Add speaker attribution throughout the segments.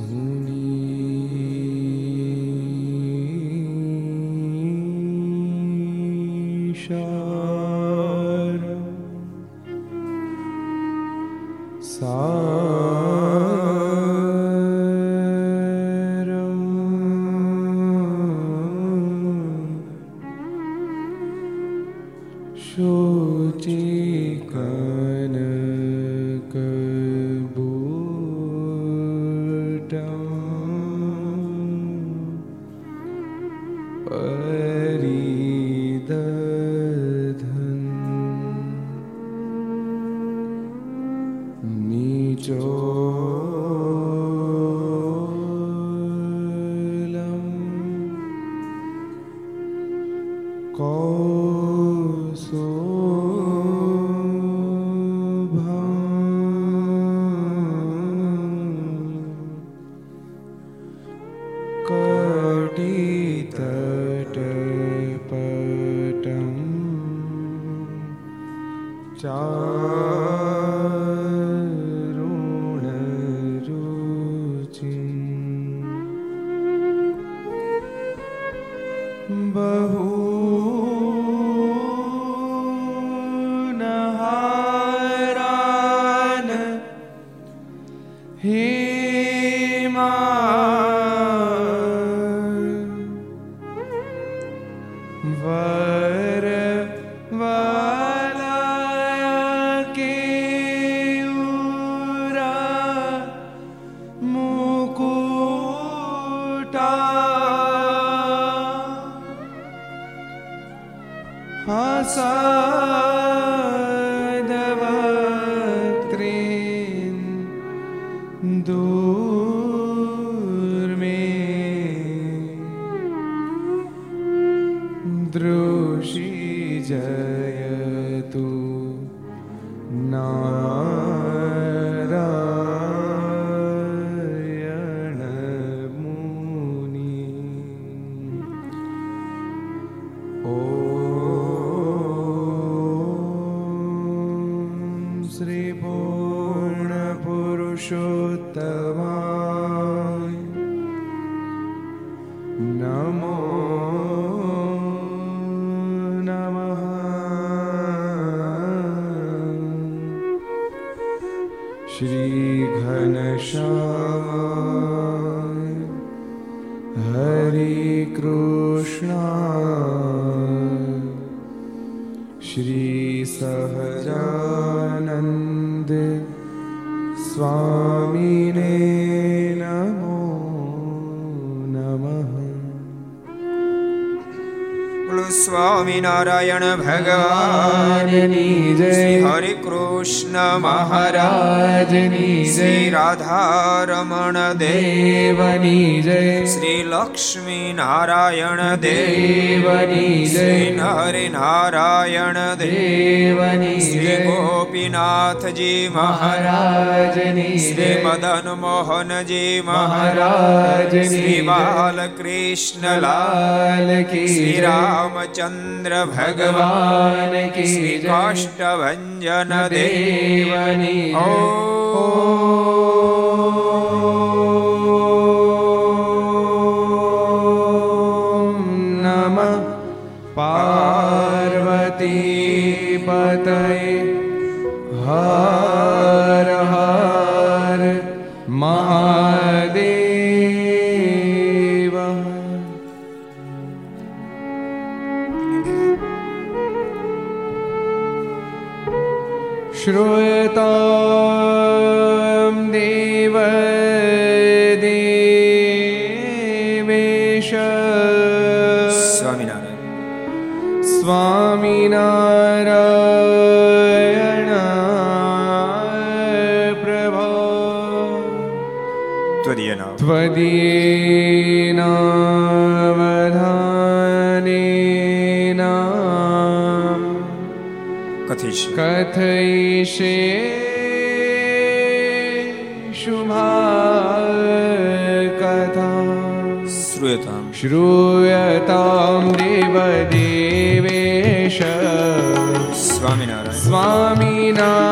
Speaker 1: mm-hmm. Swaminarayan Radha રમણ દેવની જય શ્રી લક્ષ્મી નારાયણ દેવની જય હરે નારાયણ દેવની શ્રી ગોપીનાથજી મહારાજની શ્રી મદન મોહનજી મહારાજ શ્રી બાલકૃષ્ણ લાલ કી શ્રી રામચંદ્ર ભગવાન કી શ્રી કાષ્ટભન દેવની ઓ
Speaker 2: પતય હર હર મહાદેવ શ્રૂયતામ દેવ દેવેશ
Speaker 1: સ્વામિનારાયણ
Speaker 2: સ્વામિનારાયણ
Speaker 1: ત્વદીય
Speaker 2: ત્વદીયેનાવધાનેન
Speaker 1: કથિશ
Speaker 2: કથયિષે શુભા કથા
Speaker 1: श्रूयतां
Speaker 2: શ્રૂયતામ દેવદેવેશ
Speaker 1: સ્વામિનારાયણ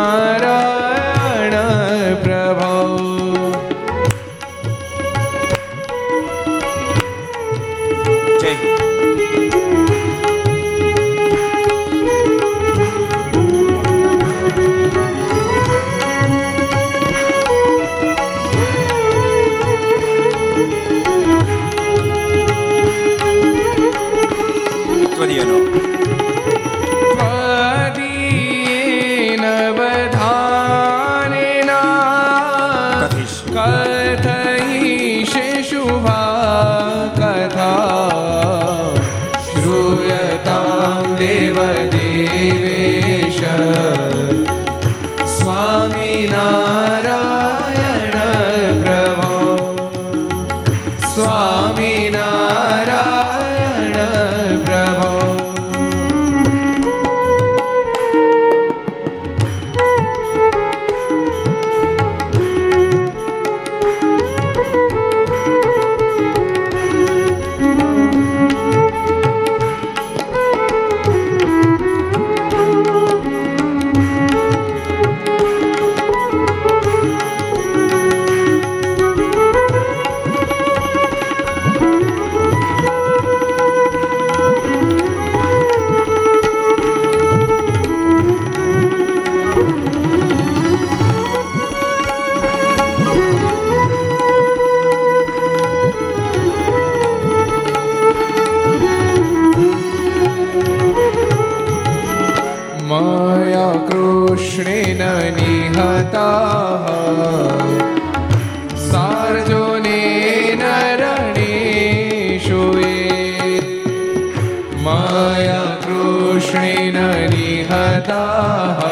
Speaker 1: मया कृष्णेन निहताः सार्जुनेन रणेषु ये मया कृष्णेन निहताः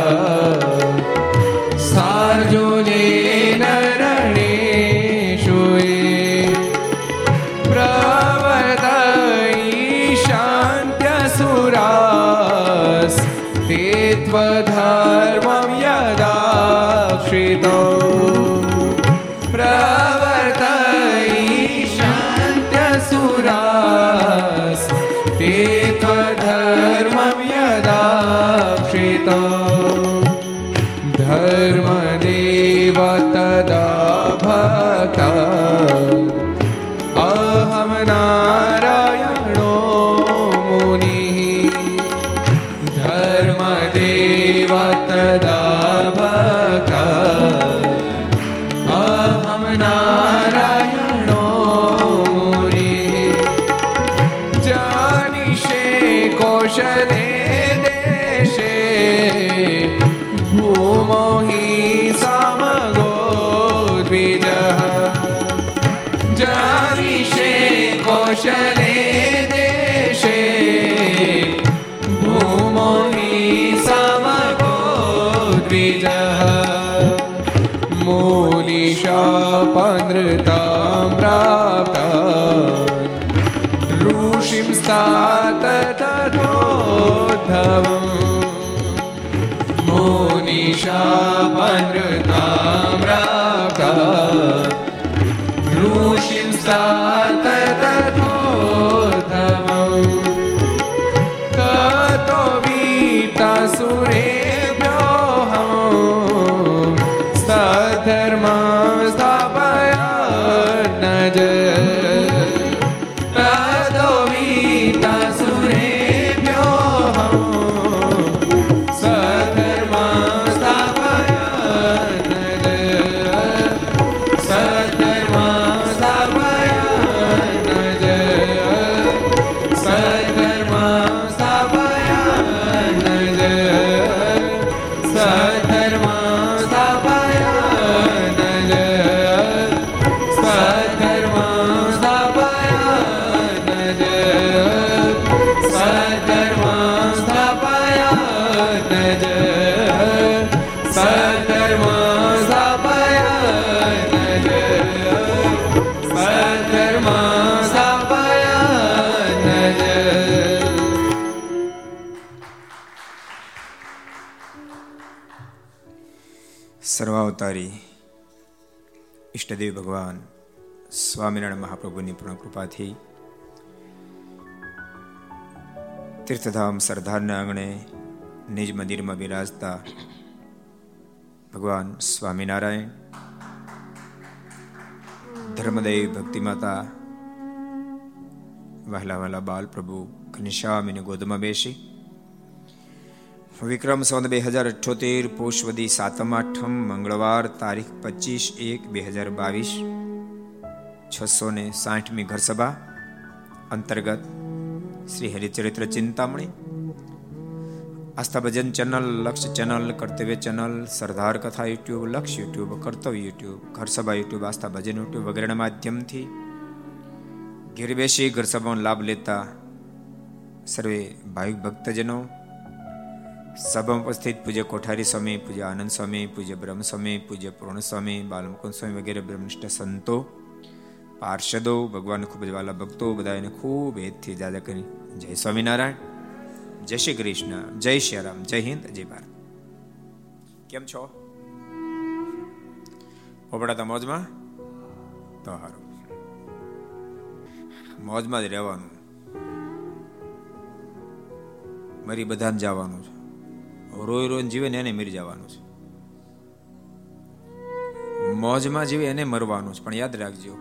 Speaker 2: ઈષ્ટદેવ ભગવાન સ્વામિનારાયણ મહાપ્રભુની પૂર્ણ કૃપાથી તીર્થધામ સરદારના આંગણે નિજ મંદિરમાં બિરાજતા ભગવાન સ્વામિનારાયણ ધર્મદેવ ભક્તિમાતા વહેલા વહેલા બાલ પ્રભુ ઘનશ્યામીની ગોદમાં બેસી વિક્રમ સંવત બે હજાર અઠ્યોતેર પુષ્પદી સાતમ આઠમ, મંગળવાર તારીખ પચીસ એક બે હજાર બાવીસ છસો ને સાઠમી ઘરસભા, અંતર્ગત Shri Haricharitra Chintamani, Aastha Bhajan channel, Laksh channel, Kartavya channel, Sardar Katha YouTube, Laksh YouTube, Kartavya YouTube, Gharsabha YouTube, Aastha Bhajan YouTube વગેરેના માધ્યમથી ઘેર બેસી ઘરસભાનો લાભ લેતા સર્વે ભાવિક ભક્તજનો સભામાં ઉપસ્થિત પૂજ્ય કોઠારી સ્વામી, પૂજ્ય આનંદ સ્વામી, પૂજ્ય બ્રહ્મ સ્વામી પૂજ્ય પૂર્ણ સ્વામી બાલમુકુંદ સ્વામી વગેરે બ્રહ્મનિષ્ઠ સંતો, પાર્ષદો ભગવાન ખૂબ જ વાલા ભક્તો બધા એને ખૂબ હેતથી જાદા કરી. જય સ્વામિનારાયણ. જય શ્રી કૃષ્ણ. જય શ્રી રામ. જય હિન્દ. જય ભારત. કેમ છો? પોપડાતા મોજમાં? તો સારું મોજમાં જ રહેવાનું. મરી બધાને જવાનું છે. રોઈ રોઈને જીવે ને એને મરી જવાનું છે. મોજમાં જીવે એને મરવાનું છે, પણ યાદ રાખજો,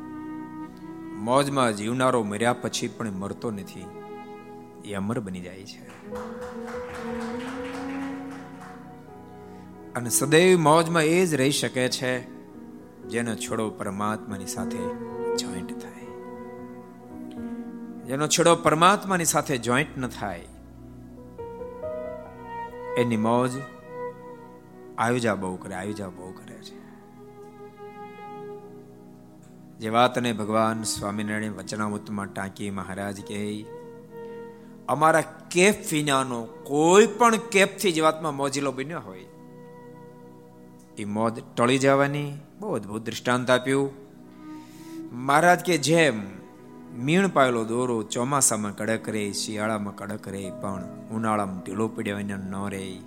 Speaker 2: મોજમાં જીવનારો મર્યા પછી પણ મરતો નથી. એ અમર બની જાય છે. અને સદૈવ મોજમાં એ જ રહી શકે છે, જેનો છોડો પરમાત્માની સાથે જોઈન્ટ થાય. જેનો છોડો પરમાત્માની સાથે જોઈન્ટ ન થાય એની મોજ આયોજા બહુ કરે, આયોજા બહુ કરે છે. જે વાતને ભગવાન સ્વામિનારાયણ વચનામૃતમાં ટાંકી મહારાજ કહે, અમારા કેફ વિનાનો કોઈ પણ કેફથી જે વાતમાં મોજીલો બન્યો હોય. એ મોજ ટળી જવાની, બહુ અદભુત દૃષ્ટાંત આપ્યું. મહારાજ કે જેમ મીણ પાયેલો દોરો ચોમાસામાં કડક રહે શિયાળામાં કડક રહે પણ ઉનાળામાં ઢીલો પડ્યો ન રહે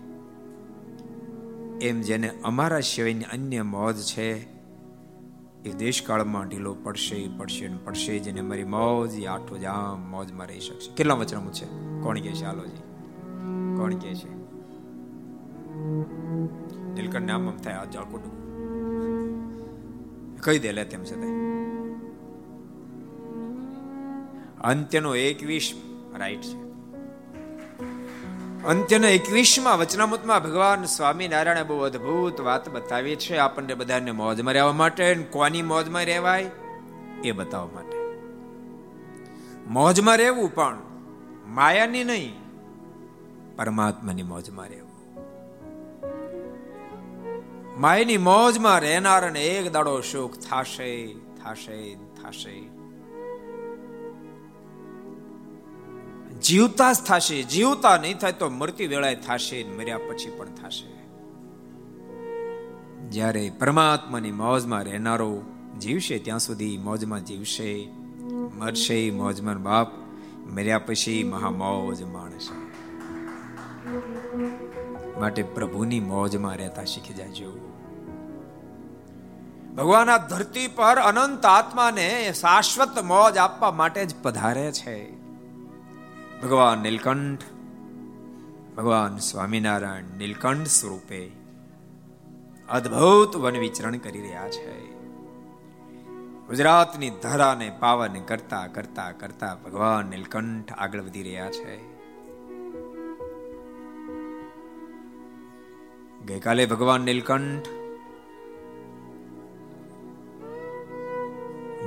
Speaker 2: એમ જેને અમારા સિવાયની અન્ય મોજ છે, એ દેશકાળમાં ઢીલો પડશે પડશે પડશે જેને મારી મોજ એ આઠો જામ મોજમાં રહી શકશે. કેટલા વચનામું છે? કોણ કે છે આલોજી કોણ કે છે? નીલકંઠ નામ થાય, આ જળકોટું કહી દે લે તેમ છતાં. અંત્યનો એકવીસ રાઈટ છે. અંત્યના એકવીસમાં વચનામૃતમાં ભગવાન સ્વામિનારાયણે બહુ અદ્ભુત વાત બતાવી છે. આપણને બધાને મોજમાં રહેવા માટે કોની મોજમાં રહેવાય? એ બતાવવા માટે. મોજમાં રહેવું પણ માયાની નહીં, પરમાત્માની મોજમાં રહેવું. માયની મોજમાં રહેનાર અને એક દાડો સુખ થાશે થાશે થાશે. જીવતા જ થશે. જીવતા નહીં થાય તો મૃત્યુ વેળાએ થશે મર્યા પછી પણ થશે. જ્યારે પરમાત્માની મોજમાં રહેનારો જીવશે, ત્યાં સુધી મોજમાં જીવશે, મરશે મોજમાં બાપ, મર્યા પછી મહામોજ માણશે. માટે પ્રભુની મોજમાં રહેતા શીખી જાજો. ભગવાન આ ધરતી પર અનંત આત્માને શાશ્વત મોજ આપવા માટે જ પધારે છે. ભગવાન નીલકંઠ, ભગવાન સ્વામિનારાયણ નીલકંઠ સ્વરૂપે અદ્ભુત વન વિચરણ કરી રહ્યા છે. ગુજરાતની ધરાને પાવન કરતા કરતા કરતા ભગવાન નીલકંઠ આગળ વધી રહ્યા છે. ગઈકાલે ભગવાન નીલકંઠ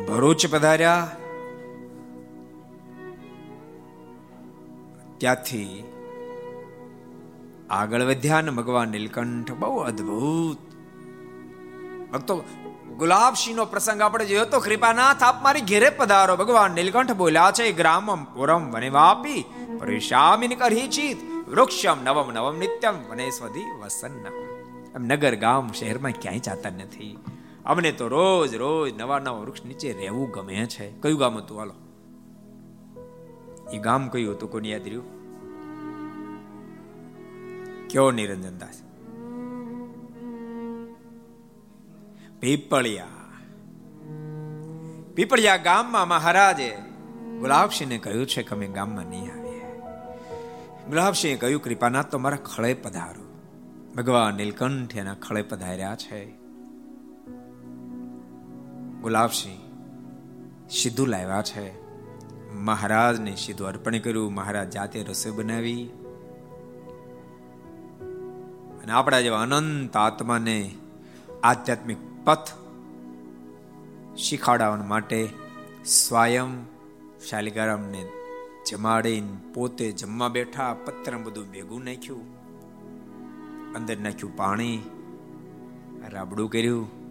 Speaker 2: ભરૂચ પધાર્યા. ત્યાંથી આગળ વધ્યા ને ભગવાન નીલકંઠ બહુ અદ્ભુત. ભક્તો ગુલાબસિંહ નો પ્રસંગ આપણે જોયો તો, કૃપાનાથ, આપ મારી ઘેરે પધારો. ભગવાન નીલકંઠ બોલ્યા છે, ગ્રામમ પુરમ વને વાપી પરિશામિન કરહિચિત વૃક્ષમ નવમ નવમ નિત્યમ વનેસ્વધી વસન્ન એમ નગર ગામ શહેરમાં ક્યાંય જાતા નથી. અમને તો રોજ રોજ નવા નવા વૃક્ષ નીચે રહેવું ગમે છે. કયું ગામ હતું? હાલો. એ ગામ કયું હતું? કોની યાદ રહ્યું? કયો નિરંજન દાસ? પીપળિયા. પીપળિયા ગામમાં મહારાજે ગુલાબસિંહને કહ્યું છે કે અમે ગામમાં નહીં આવીએ. ગુલાબસિંહે કહ્યું, કૃપાનાથ તો મારા ખળે પધારો. ભગવાન નીલકંઠ એના ખળે પધાર્યા છે. ગુલાબસિંહ સીધું લાવ્યા છે. મહારાજને સીધું અર્પણ કર્યું. મહારાજ જાતે રસોઈ બનાવી. અને આપણા જેવા અનંત આત્માને આધ્યાત્મિક પથ શીખવાડવા માટે સ્વયં શાલિગારામને જમાડીને પોતે જમવા બેઠા પત્ર બધું ભેગું નાખ્યું. અંદર નાખ્યું પાણી, રાબડું કર્યું.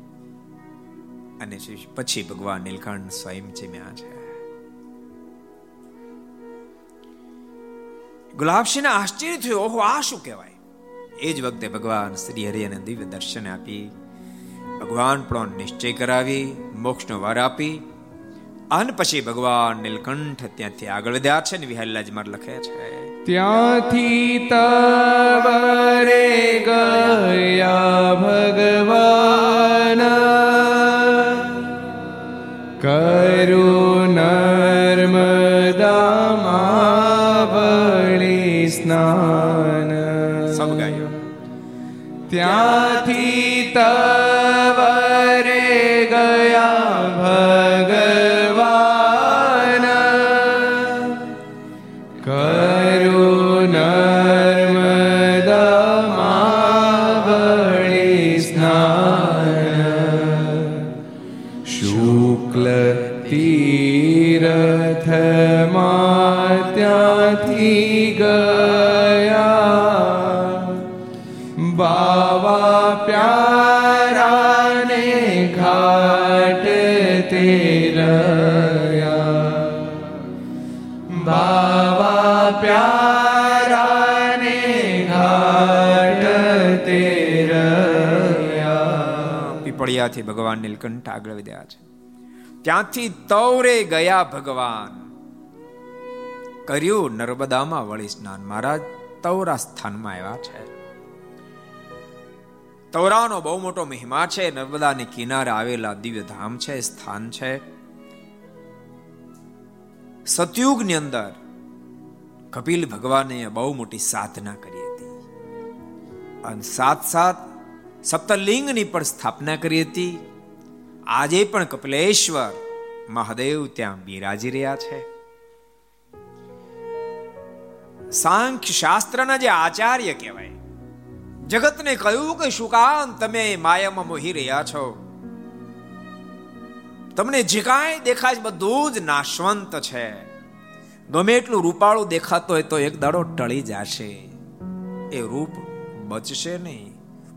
Speaker 2: અને પછી ભગવાન નીલકંઠ સ્વયં જમ્યા છે. ગુલાબસિંહને આશ્ચર્ય થયું. ઓહો, આ શું કહેવાય? એ જ વખતે ભગવાન શ્રી હરિ અને દિવ્ય દર્શન આપી, ભગવાન પણ નિશ્ચય કરાવી, મોક્ષનો વાર આપી, અને પછી ભગવાન નીલકંઠ ત્યાંથી આગળ વધ્યા છે ને વિહલ્લાજ માર લખે છે.
Speaker 1: ત્યાંથી તવરે ગયા ભગવાન. કરું ત્યાંથી તેરયા
Speaker 2: ભગવાન નીલકંઠ આગળ વધ્યા છે. ત્યાંથી તૌરે ગયા ભગવાન. કર્યું નર્મદામાં વળી સ્નાન. મહારાજ તૌરા સ્થાનમાં આવ્યા છે. તૌરાનો બહુ મોટો મહિમા છે. નર્મદાની કિનારે આવેલા દિવ્ય ધામ છે સ્થાન છે. સતયુગની અંદર કપિલ ભગવાને બહુ મોટી સાધના કરી હતી. અને સાથ સાથ સપ્તલિંગની પણ સ્થાપના કરી હતી. આજે પણ કપિલેશ્વર મહાદેવ ત્યાં બિરાજી રહ્યા છે. સાંખ્ય શાસ્ત્રના જે આચાર્ય કહેવાય, જગતને કહ્યું કે શું તમે માયામાં મોહી રહ્યા છો. તમને જે કાંઈ દેખાય બધું જ નાશવંત છે. ગમે એટલું રૂપાળું દેખાતો હોય તો એક દાડો ટળી જશે. એ રૂપ બચશે નહીં.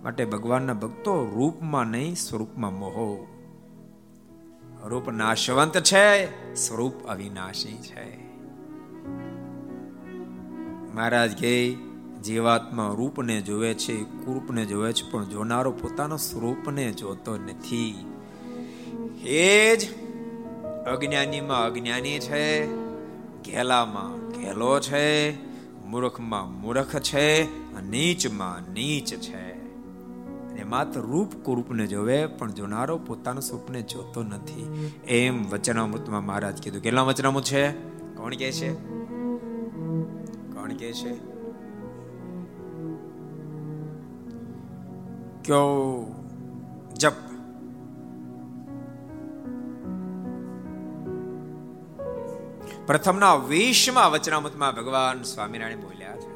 Speaker 2: માટે ભગવાનના ભક્તો રૂપમાં નહીં, સ્વરૂપમાં મોહો. રૂપ નાશવંત છે, સ્વરૂપ અવિનાશી છે. મહારાજ કે, જીવાત્મા રૂપને જોવે છે, કુરૂપને જોવે છે, પણ જોનારો પોતાનો સ્વરૂપને જોતો નથી. એ જ અજ્ઞાનીમાં અજ્ઞાની છે, ઘેલામાં ઘેલો છે, મૂર્ખમાં મૂર્ખ છે નીચમાં નીચ છે. અને માત્ર રૂપ કુરૂપને જોવે, પણ જોનારો પોતાના સ્વરૂપને જોતો નથી. એમ વચનામૃતમાં મહારાજ કીધું. કેટલા વચનામૃત છે? કોણ કહે છે? કોણ કહે છે? કયો જપ? પ્રથમના વીસમાં વચનામૃતમાં ભગવાન સ્વામિનારાયણ બોલ્યા છે.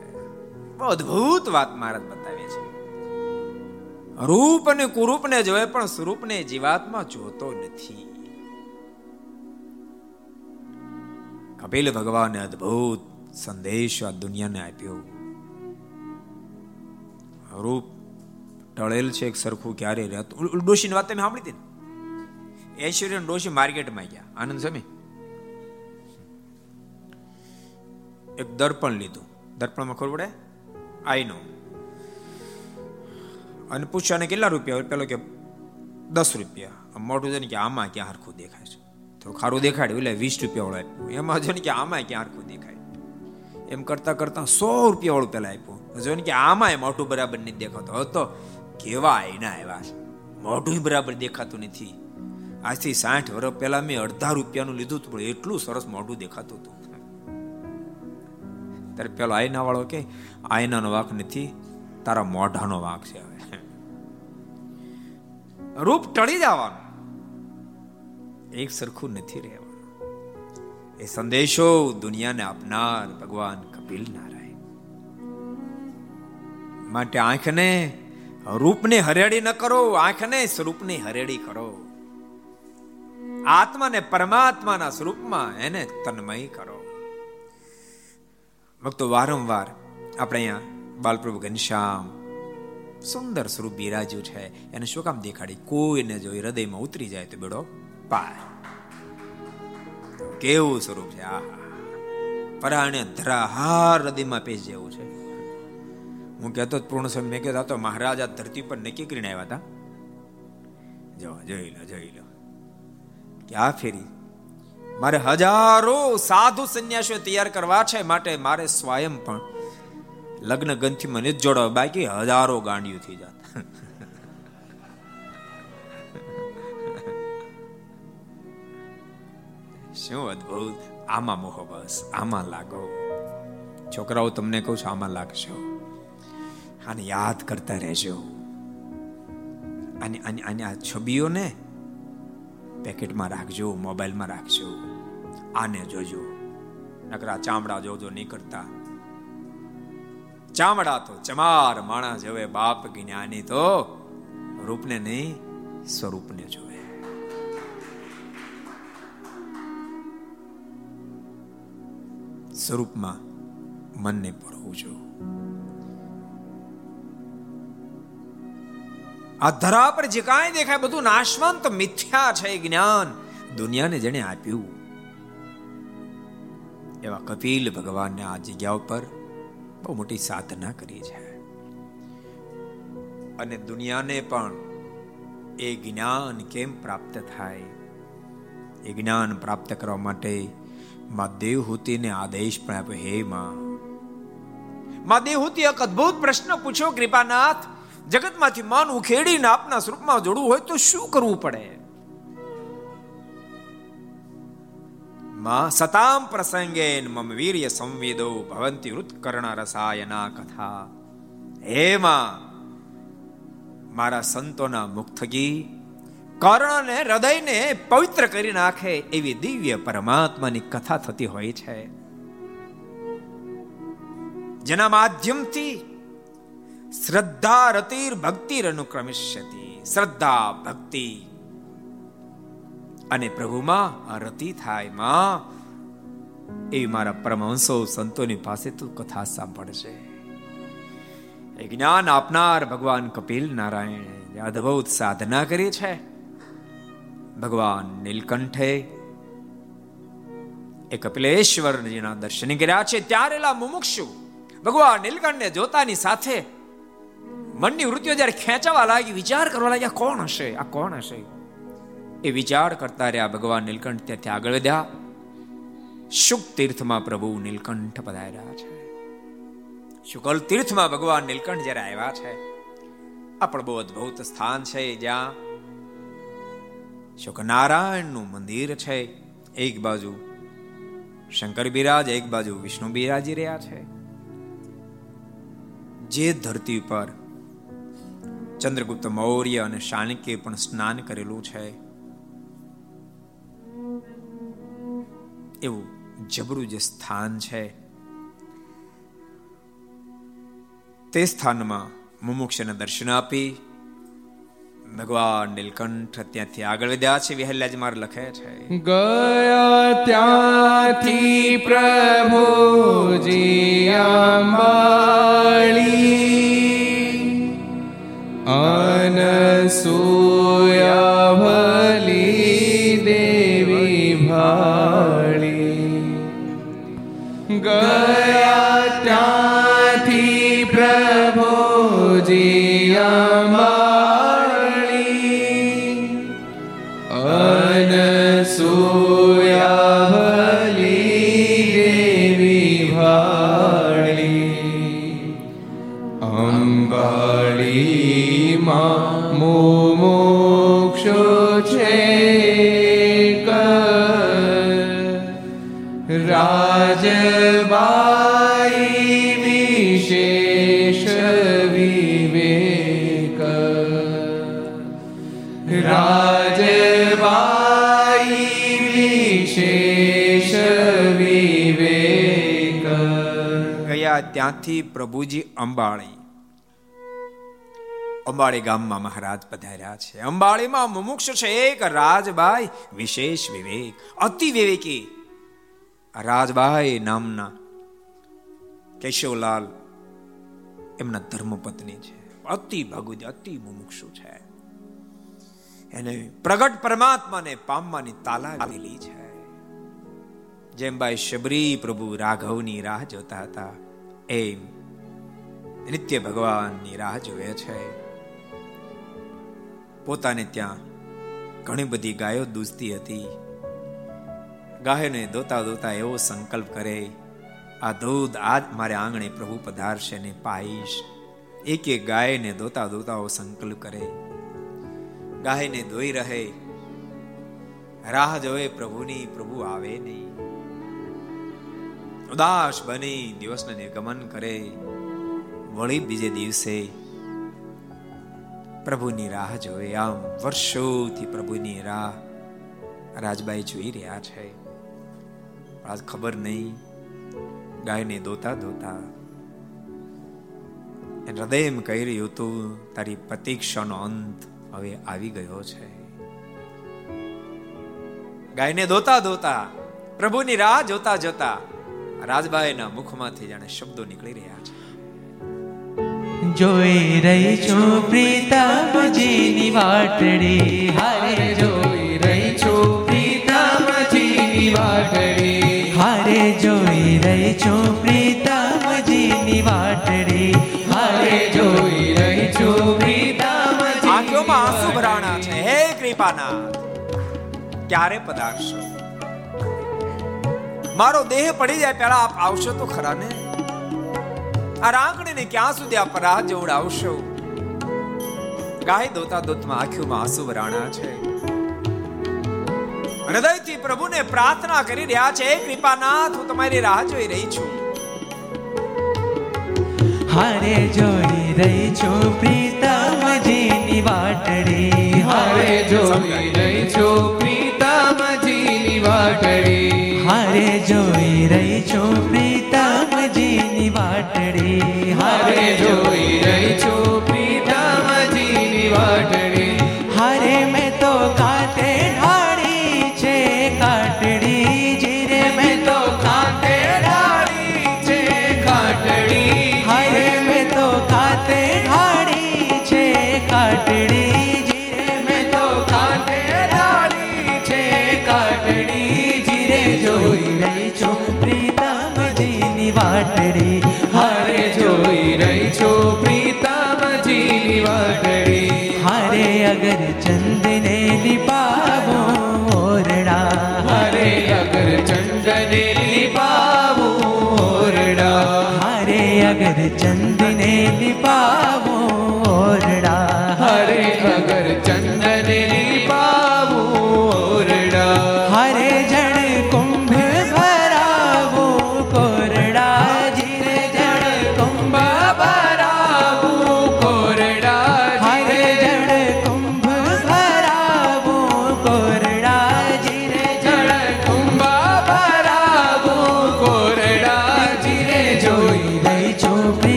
Speaker 2: અદભુત વાત મહારાજ બતાવે છે. રૂપ અને કુરૂપને જોવે પણ સ્વરૂપને જીવાત્મા જોતો નથી. કપિલ ભગવાને અદભુત સંદેશ આ દુનિયાને આપ્યો. રૂપ ટળેલ છે, એક સરખું ક્યારે રહેતું? ડોશીની વાત તમે સાંભળી હતી ને? ઐશ્વર્ય ડોશી માર્કેટમાં ગયા. આનંદ સ્વામી? એક દર્પણ લીધું. દર્પણમાં ખબર પડે? આઈનો. અને પૂછ્યા કેટલા રૂપિયા? પેલો કે, દસ રૂપિયા. મોટું છે ને કે, આમાં ક્યાં હરખું દેખાય છે? થોડું ખારું દેખાડ્યું, એટલે વીસ રૂપિયા વાળો આપ્યું. એમાં જો ને કે, આમાં ક્યાં હરખું દેખાય? એમ કરતા કરતા સો રૂપિયા વાળું પેલા આપ્યું. જો ને કે, આમાં મોટું બરાબર નથી દેખાતો. હતો કેવા એના આવ્યા છે. મોઢું બરાબર દેખાતું નથી. આજથી સાઠ વર્ષ પહેલા મેં અડધા રૂપિયાનું લીધું હતું, પણ એટલું સરસ મોઢું દેખાતું હતું. ત્યારે પેલો આયના વાળો કે, આયનાનો વાંક નથી, તારા મોઢાનો વાંક છે. રૂપ ટળી જવાનું. એક સરખું નથી રહેવાનું. એ સંદેશો દુનિયાને આપનાર ભગવાન કપિલ નારાયણ. માટે આંખને રૂપને હરેડી ન કરો, આંખને સ્વરૂપને હરેડી કરો. આત્માને પરમાત્માના સ્વરૂપમાં એને તન્મય કરો. ભક્તો, વારંવાર આપણે અહીંયા બાલપ્રભુ ઘનશ્યામ સુંદર સ્વરૂપ બિરાજ્યું છે. એને શું કામ દેખાડી? કોઈને જોઈ હૃદયમાં ઉતરી જાય તો બેડો પાર. કેવું સ્વરૂપ છે? આહા. પરાણે ધરાહાર હૃદયમાં પેશ જેવું છે. હું કહેતો પૂર્ણ સ્વામી મેં કહેતો મહારાજ આ ધરતી પર નક્કી કરીને આવ્યા હતા. જો, જોઈ લો જોઈ લો. ક્યાં ફેરી? મારે હજારો સાધુ સંન્યાસીઓ તૈયાર કરવા છે, માટે મારે સ્વયં પણ લગ્ન ગંથી મને જ જોડાવે બાકી હજારો ગાંડિયું થઈ જાત. શું અદભુત. આમાં મોહ બસ આમાં લાગો. છોકરાઓ, તમને કહું છું, આમાં લાગશો. આને યાદ કરતા રહેજો. અને અને આ છબીઓને પેકેટમાં રાખજો, મોબાઈલમાં રાખજો. આને જોજો. નકરા ચામડા જોજો કરતા. ચામડા તો ચમાર માણસ જોવે બાપ જ્ઞાની તો રૂપને નહીં, સ્વરૂપને જોવે. સ્વરૂપમાં મનને પરવું જો આ ધરા પર જે કાંઈ દેખાય, બધું નાશવંત, મિથ્યા છે જ્ઞાન દુનિયાને જેને આપ્યું. એવા કપિલ ભગવાનને આ જગ્યા ઉપર બહુ મોટી સાધના કરી છે. અને દુનિયાને પણ એ જ્ઞાન કેમ પ્રાપ્ત થાય? એ જ્ઞાન પ્રાપ્ત કરવા માટે મા દેવહૂતિને આદેશ પણ આપ્યો, હે માં. મા દેવહૂતિ એક અદ્ભુત પ્રશ્ન પૂછ્યો, કૃપાનાથ, જગતમાંથી મન ઉખેડીને આપના સ્વરૂપમાં જોડવું હોય તો શું કરવું પડે? સતામ પ્રસંગે મમ વીર્ય સંવેદો ભવંતી વૃત્કર્ણ રસાયના કથા હે માં મારા સંતોના મુક્તગી કર્ણને હૃદયને પવિત્ર કરી નાખે એવી દિવ્ય પરમાત્માની કથા થતી હોય છે જેના માધ્યમથી શ્રદ્ધા રતિર ભક્તિર અનુક્રમિષ્યતિ શ્રદ્ધા ભક્તિ અને પ્રભુમાં રતિ થાયમાં. એ મારા પરમહંસો સંતોની પાસે તું કથા સાંભળશે એ જ્ઞાન આપનાર ભગવાન કપિલ નારાયણ અદભુત સાધના કરી છે. ભગવાન નીલકંઠે એ કપિલેશ્વરજીના દર્શન કર્યા છે ત્યારેલા મુમુક્ષુ ભગવાન નીલકંઠને જોતાની સાથે મનની વૃત્તિઓ જ્યારે ખેંચાવા લાગી, વિચાર કરવા લાગ્યા કોણ હશે? આ કોણ હશે? એ વિચાર કરતા રહ્યા ભગવાન નીલકંઠ ત્યાંથી આગળ વધ્યા. શુક તીર્થમાં પ્રભુ નીલકંઠ પધાર્યા છે. શુકલ તીર્થમાં ભગવાન નીલકંઠ જ્યારે આવ્યા છે, આ પણ બહુ અદભુત સ્થાન છે જ્યાં શુકનારાયણનું મંદિર છે. એક બાજુ શંકર બિરાજ, એક બાજુ વિષ્ણુ બિરાજી રહ્યા છે. જે ધરતી પર ચંદ્રગુપ્ત મૌર્ય અને શાણક્ય પણ સ્નાન કરેલું છે. એવું જબરું જે સ્થાન છે, તે સ્થાનમાં મુમુક્ષને દર્શન આપી ભગવાન નીલકંઠ ત્યાંથી આગળ વધ્યા છે. વિહલ્યાજ માર લખે છે.
Speaker 1: ગયા ત્યાંથી પ્રભુજી અંબાળી અનસૂયા અનસૂયા
Speaker 2: ત્યાંથી પ્રભુજી અંબાળી અંબાળી ગામમાં મહારાજ પધાર્યા છે. અંબાળીમાં મુમુક્ષ છે એક રાજબાઈ વિશેષ વિવેક, અતિ વિવેકી. રાજબાઈ નામના કેશવલાલ એમના ધર્મપત્ની છે. અતિ ભગુજ, અતિ મુમુક્ષુ છે. એને પ્રગટ પરમાત્માને પામવાની તાલા આવેલી છે. જેમ બાઈ શબરી પ્રભુ રાઘવની રાહ જોતા હતા એમ. નિત્ય ભગવાનની રાહ જોવે છે. પોતાને ત્યાં ઘણી બધી ગાયો દૂધતી હતી. ગાયોને દોતા દોતા એવો સંકલ્પ કરે, આ દૂધ આજ મારે આંગણે પ્રભુ પધારશે ને પાઈશ. એક એક ગાયને દોતા દોતા સંકલ્પ કરે. ગાયને દોઈ રહે. રાહ જોવે પ્રભુની, પ્રભુ આવે નહીં. ઉદાસ બની દિવસને નિર્ગમન કરે. વળી બીજે દિવસે પ્રભુની રાહ જોવે આમ વર્ષોથી પ્રભુની રાહ રાજબાઈ જોઈ રહ્યા છે. આજ ખબર નહીં, ગાયને દોતા દોતા એમ કહી રહ્યું હતું તારી પ્રતીક્ષાનો અંત હવે આવી ગયો છે. ગાયને દોતા દોતા પ્રભુની રાહ જોતા જોતા રાજબાઈના મુખમાંથી જાણે શબ્દો નીકળી રહ્યા છે.
Speaker 3: જોઈ રહી છું પ્રીતમજીની વાટડી.
Speaker 1: હારે જોઈ રહી છું પ્રીતમજીની વાટડી.
Speaker 3: હારે જોઈ રહી છું પ્રીતમજીની વાટડી.
Speaker 1: હારે જોઈ રહી છું પ્રીતમજી
Speaker 2: આંખોમાં આંસુ ભરાણા છે. હે કૃપાનાથ ક્યારે પધારશો? મારો દેહ પડી જાય પેલા આપ આવશો તો ખરા ને? આ રાંકડીને ક્યાં સુધી આપ રાહ જોવડાવશો ગાય દોતા દોતમાં આંખોમાં આંસુ વરાણા છે. હૃદયથી પ્રભુને પ્રાર્થના કરી રહ્યા છે કૃપાનાથ હું તમારી રાહ જોઈ રહી છું.
Speaker 3: હારે જોઈ રહી છું પ્રીતમજીની વાટડી.
Speaker 1: હારે જોઈ રહી છું પ્રીતમજીની વાટડી.
Speaker 3: હારે જોઈ રહી છું પ્રીતમજીની વાટડી.
Speaker 1: હારે જોઈ રહી છું પ્રીતમજીની વાટડી.
Speaker 3: વાટડી
Speaker 1: હારે જોઈ રહી છું પ્રીતમજીની વાટડી
Speaker 3: હારે અગર ચંદને લીપાવો ઓરડા.
Speaker 1: હારે અગર ચંદને લીપાવું ઓરડા.
Speaker 3: હારે અગર ચંદને લીપાવો ઓરડા.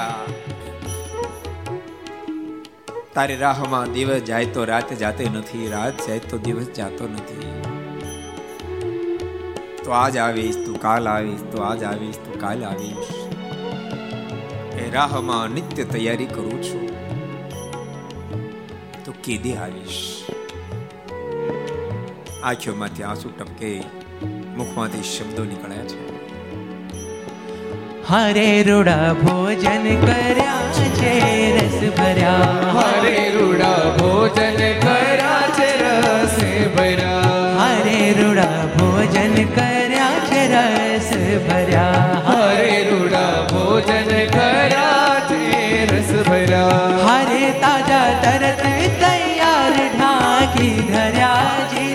Speaker 2: વાલીડા તારી રાહમાં દિવસ જાય તો રાત જાતે નથી, રાત જાય તો દિવસ જાતો નથી. તો આજ આવીશ, તું કાલ આવીશ, તો આજ આવીશ, તું કાલ આવીશ. એ રાહમાં નિત્ય તૈયારી કરું છું. તો કીધી આવીશ? આંખોમાંથી આંસુ ટપકે, મુખમાંથી શબ્દો નીકળ્યા છે.
Speaker 3: હરે રૂડા ભોજન કર્યા છે રસ ભર્યા
Speaker 1: હરે રૂડા ભોજન કર્યા છે રસ ભર્યા
Speaker 3: હરે રૂડા ભોજન કર્યા છે રસ ભર્યા
Speaker 1: હરે રૂડા ભોજન કર્યા છે રસ ભર્યા
Speaker 3: હરે તાજા તરત તૈયાર ઢાકી ધર્યા જીરે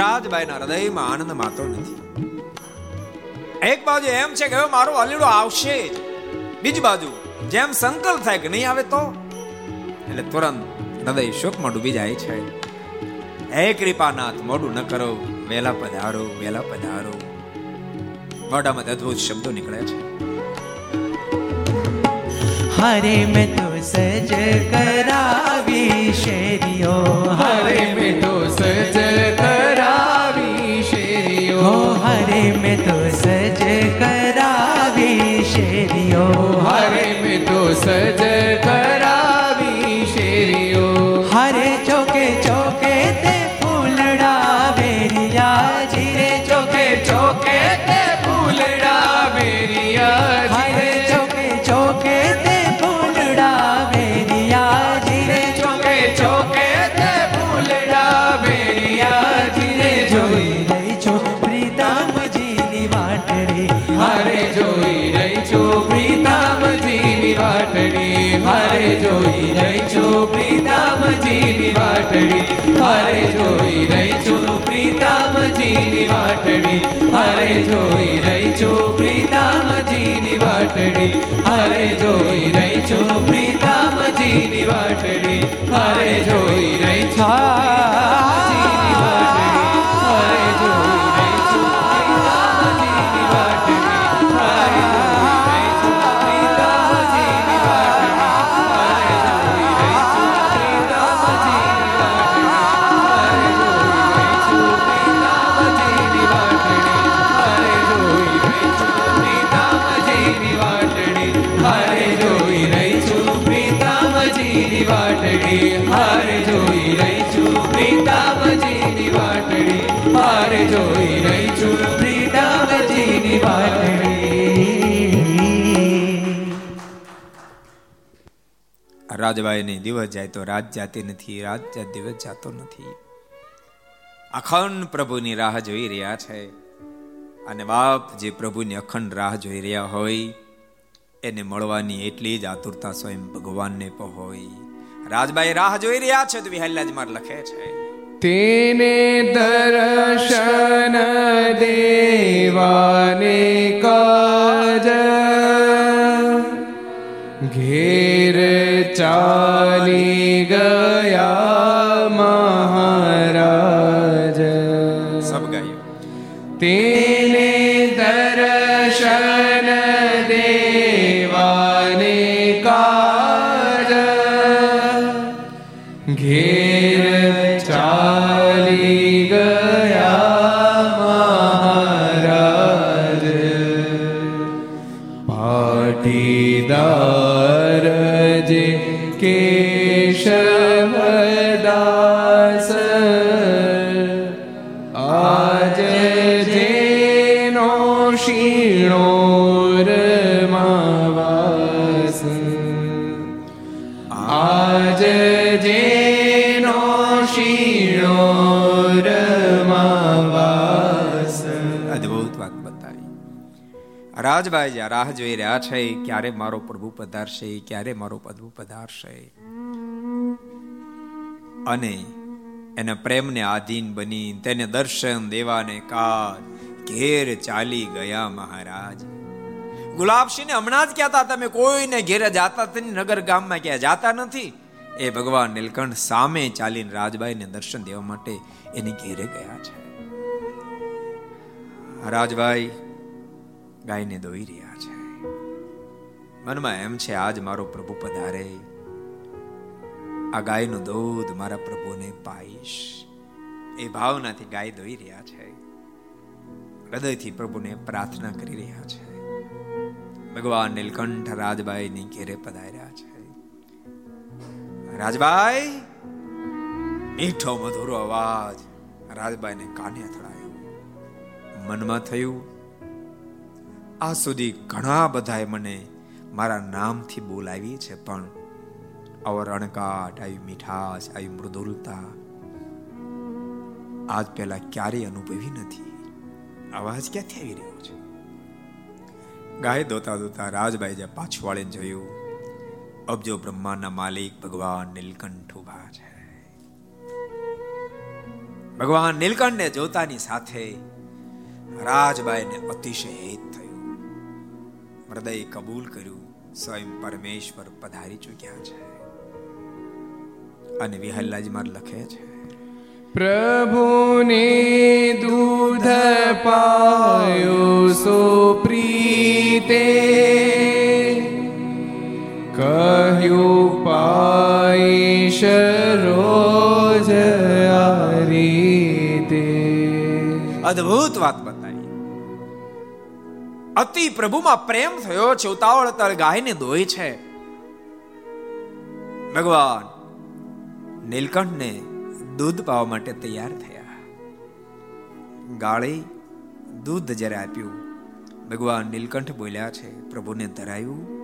Speaker 2: આજ રાજભાઈના હૃદયમાં આનંદ માતો નથી. એક બાજુ એમ છે કે હવે મારો અલીડો આવશે જ. બીજી બાજુ, જેમ સંકલ્પ થાય કે નહીં આવે તો? એટલે તુરંત હૃદય શોકમાં ડૂબી જાય છે. હે કૃપાનાથ, મોડું ન કરો. વેલા પધારો વેલા પધારો. મોઢામાં અદ્ભુત શબ્દો નીકળે છે.
Speaker 3: હરે મેં તો સજ કરાવી શેરીઓ
Speaker 1: હરે મેં તો સજ કરાવી શેરીઓ
Speaker 3: હરે મેં તો સજ કરાવી શેરીઓ
Speaker 1: હરે મેં તો સજ કરાવી
Speaker 3: પ્રીતમજીની વાટડી,
Speaker 1: હારે જોઈ રહી છું પ્રીતમજી પ્રીતામજીની વાટડી. હરે જોઈ રહી છું પ્રીતામજીની વાટડી. હરે જોઈ રહી છું પ્રીતામજીની વાટડી. હરે જોઈ રહી છું.
Speaker 2: રાજભાઈને દિવસ જાય તો રાત જાતી નથી, રાત જાત દિવસ જાતો નથી. અખંડ પ્રભુની રાહ જોઈ રહ્યા છે અને બાપ જે પ્રભુની અખંડ રાહ જોઈ રહ્યા હોય, એને મળવાની એટલી જ આતુરતા સ્વયં ભગવાનને પણ હોય રાજભાઈ રાહ જોઈ રહ્યા છે તો વિહલ્લાજ માર લખે છે.
Speaker 1: તેને દર્શન દેવાને કાજ
Speaker 2: चाली રાજભાઈ જ્યાં રાહ જોઈ રહ્યા છે ક્યારે મારો પ્રભુ પધારશે ક્યારે મારો પ્રભુ પધારશે? અને એના પ્રેમને આધીન બની તેને દર્શન દેવાને કાજ ઘેર ચાલી ગયા મહારાજ. ગુલાબસિંહને હમણાં જ કહેતા, તમે કોઈને ઘેરે જાતા નગર ગામમાં ક્યાં જાતા નથી. એ ભગવાન નીલકંઠ સામે ચાલીને રાજભાઈને દર્શન દેવા માટે એને ઘેરે ગયા છે. રાજભાઈ ગાયને દોઈ રહ્યા છે. મનમાં એમ છે, આજ મારો પ્રભુ પધારે. આ ગાયનું દૂધ મારા પ્રભુને પાઈશ. એ ભાવનાથી ગાય દોઈ રહ્યા છે. હૃદયથી પ્રભુને પ્રાર્થના કરી રહ્યા છે. ભગવાન નીલકંઠ રાજબાઈની ઘેરે પધાર્યા છે. રાજબાઈ મીઠો મધુરો અવાજ રાજબાઈને કાને અથડાયો. મનમાં થયું, આ સુધી ઘણા બધાએ મને મારા નામથી બોલાવી છે, પણ આવો રણકાટ આવી મીઠાશ આવી મૃદુલતા આજ પહેલા ક્યારેય અનુભવી નથી અવાજ ક્યાંથી આવી રહ્યો છે ગાય દોતા દોતા રાજભાઈ જે પાછું વાળીને જોયું અબજો બ્રહ્માના માલિક ભગવાન નીલકંઠ ઊભા છે ભગવાન નીલકંઠને જોતાની સાથે રાજબાઈને અતિશય હેત થયું હૃદય કબૂલ કર્યું સ્વયં પરમેશ્વર પધારી ચૂક્યા છે અને વિહલ્લાજી માર લખે છે.
Speaker 1: પ્રભુને દૂધ પાયો સો પ્રીતે. કહ્યું પાઈશ રોજ આ રીતે.
Speaker 2: અદ્ભુત વાત બતાવી. અતિ પ્રભુમાં પ્રેમ થયો છે ઉતાવળ તળ ગાયને દોય છે. ભગવાન નીલકંઠને દૂધ પાવા માટે તૈયાર થયા. ગાળી દૂધ જ્યારે આપ્યું, ભગવાન નીલકંઠ બોલ્યા છે, પ્રભુને ધરાયું.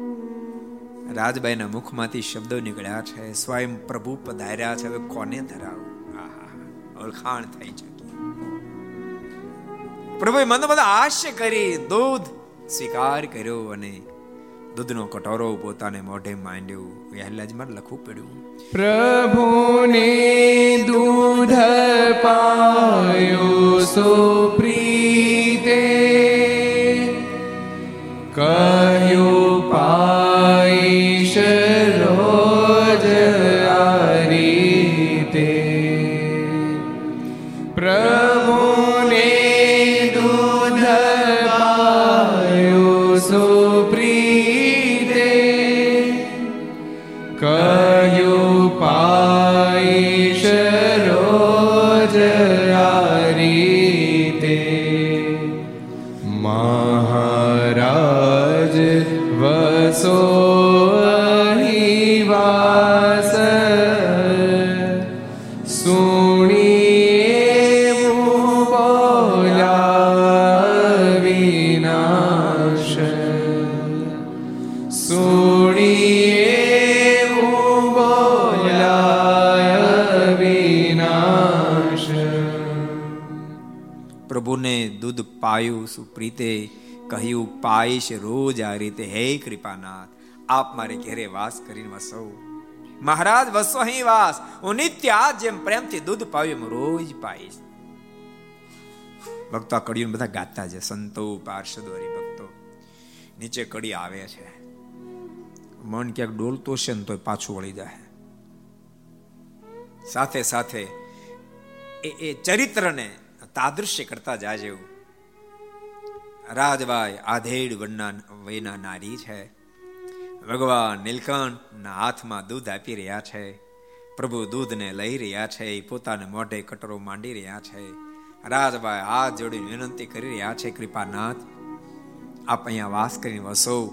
Speaker 2: રાજબાઈના મુખમાંથી શબ્દો નીકળ્યા છે, સ્વયં પ્રભુ પધાર્યા છે, હવે કોને ધરાવું? ઓળખાણ થઈ જતી પ્રભુએ મન બધા આશ્ય કરી દૂધ સ્વીકાર કર્યો અને દૂધનો કટોરો પોતાને મોઢે માંડ્યો. મારે લખવું પડ્યું.
Speaker 1: પ્રભુને દૂધ પાયો સુપ્રીતે પાયું સુપ્રીતે કહ્યું પાઈશ રોજ આ રીતે,
Speaker 2: હે કૃપાનાથ, આપ મારે ઘેરે વાસ કરીને વસો. મહારાજ, વસો અહીં વાસ. હું નિત્ય આ જેમ પ્રેમથી દૂધ પાવ્યું રોજ પાઈશ ભક્તો, આ કડીઓ બધા ગાતા છે. સંતો, પાર્ષદો, હરિભક્તો. નીચે કડી આવે છે. મન ક્યાંક ડોલતો છે ને તો પાછું વળી જાય. સાથે સાથે એ એ ચરિત્રને તાદૃશ્ય કરતા જાય એવું. રાજભાઈ આધેડ વયના નારી છે. ભગવાન નીલકંઠના હાથમાં દૂધ આપી રહ્યા છે. પ્રભુ દૂધને લઈ રહ્યા છે. પોતાને મોઢે કટરો માંડી રહ્યા છે. રાજભાઈ હાથ જોડી વિનંતી કરી રહ્યા છે, કૃપાનાથ, આપ અહીંયા વાસ કરીને વસો,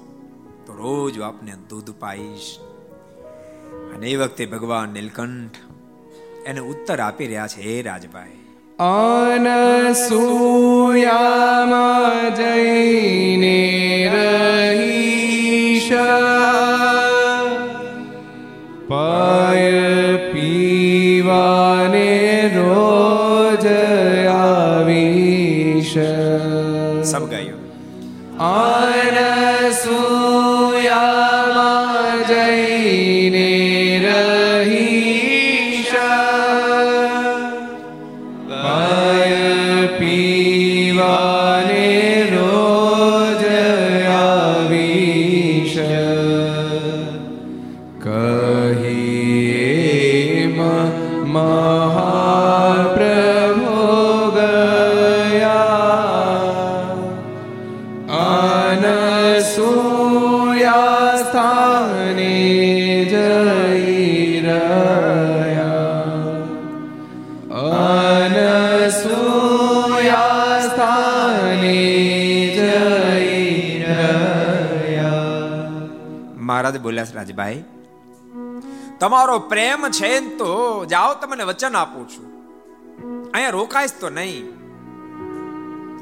Speaker 2: તો રોજ આપને દૂધ પાઈશ. અને એ વખતે ભગવાન નીલકંઠ એને ઉત્તર આપી રહ્યા છે, હે રાજભાઈ
Speaker 1: અનસૂયામાં જઈને રહી પાય
Speaker 2: મહારાજ બોલ્યા રાજભાઈ, તમારો પ્રેમ છે તો જાઓ, તમને વચન આપું છું. અહીંયા રોકાઈશ તો નહીં.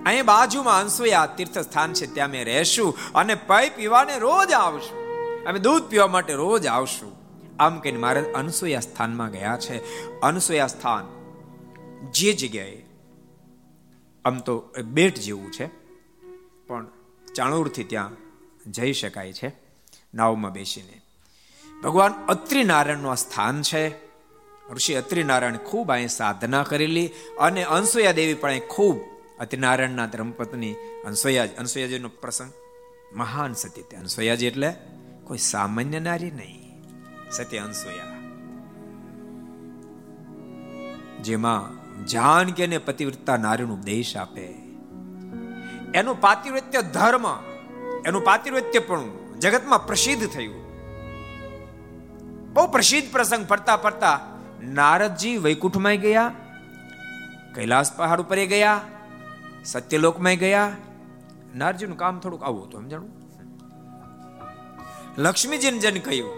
Speaker 2: અહીં બાજુમાં અંસુયા તીર્થ સ્થાન છે, ત્યાં અમે રહેશું અને પૈ પીવાને રોજ આવશું. અમે દૂધ પીવા માટે રોજ આવશું. આમ કહીને મારે અનસુયા સ્થાનમાં ગયા છે. અનસુયા સ્થાન જે જગ્યાએ આમ તો બેટ જેવું છે, પણ ચાણોરથી ત્યાં જઈ શકાય છે. નાવમાં બેસીને. ભગવાન અત્રિનારાયણનું આ સ્થાન છે. ઋષિ અત્રિનારાયણ ખૂબ અહીં સાધના કરેલી અને અંસુયા દેવી પણ અહીં ખૂબ અત્રિનારાયણના ધર્મપત્ની અંસોયા અંસોયાજીનો પ્રસંગ મહાન સતી તે. અંસોયાજી એટલે કોઈ સામાન્ય નારી નહીં સત્ય અંસોયા જેમાં જાનકી અને પતિવ્રતા નારીનો ઉપદેશ આપે. એનું પાતિવ્રત્ય ધર્મ, એનું પાતિવ્રત્ય પણ જગતમાં પ્રસિદ્ધ થયું. બહુ પ્રસિદ્ધ પ્રસંગ ફરતા ફરતા નારદજી વૈકુંઠમાં ગયા, કૈલાસ પહાડ ઉપર ગયા, સત્યલોકમાં ગયા. નારજીનું કામ થોડુંક આવું હતું, સમજાણું? લક્ષ્મીજીને જેને કહ્યું,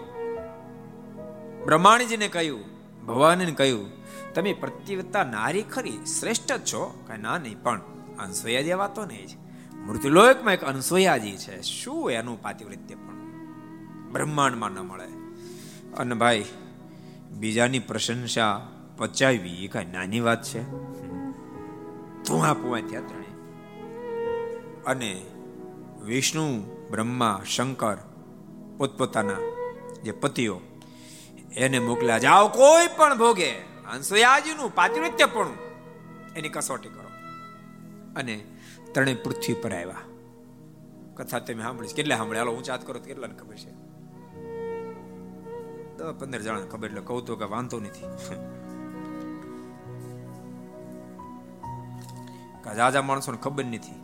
Speaker 2: બ્રહ્માણીજીને કહ્યું ભવાનીને કહ્યું, તમે પ્રતિવતા નારી ખરી, શ્રેષ્ઠ છો. કઈ ના, નહીં, પણ અંસોયા જેવા તો નહીં જ. મૃત્યુલોકમાં એક અનસુયાજી છે. શું એનું પાતિવૃત્ય પણ? બ્રહ્માંડમાં ન મળે. અને ભાઈ, બીજાની પ્રશંસા પચાવી, એ કઈ નાની વાત છે? ધુઆ પુઆ થયા ત્રણે અને વિષ્ણુ, બ્રહ્મા, શંકર, પોતપોતાના જે પતિઓ, એને મોકલ્યા જાઓ કોઈ પણ ભોગે હંસયાજીનું પાતિવૃત્ય પણ એની કસોટી કરો. અને ત્રણેય પૃથ્વી પર આવ્યા. કથા તમે સાંભળી કેટલા સાંભળ્યા હાલો ઊંચાત કરો કેટલાને ખબર છે? દસ પંદર જણા ખબર, એટલે કહું તો કે વાંધો નથી. જાજા માણસોને ખબર નથી.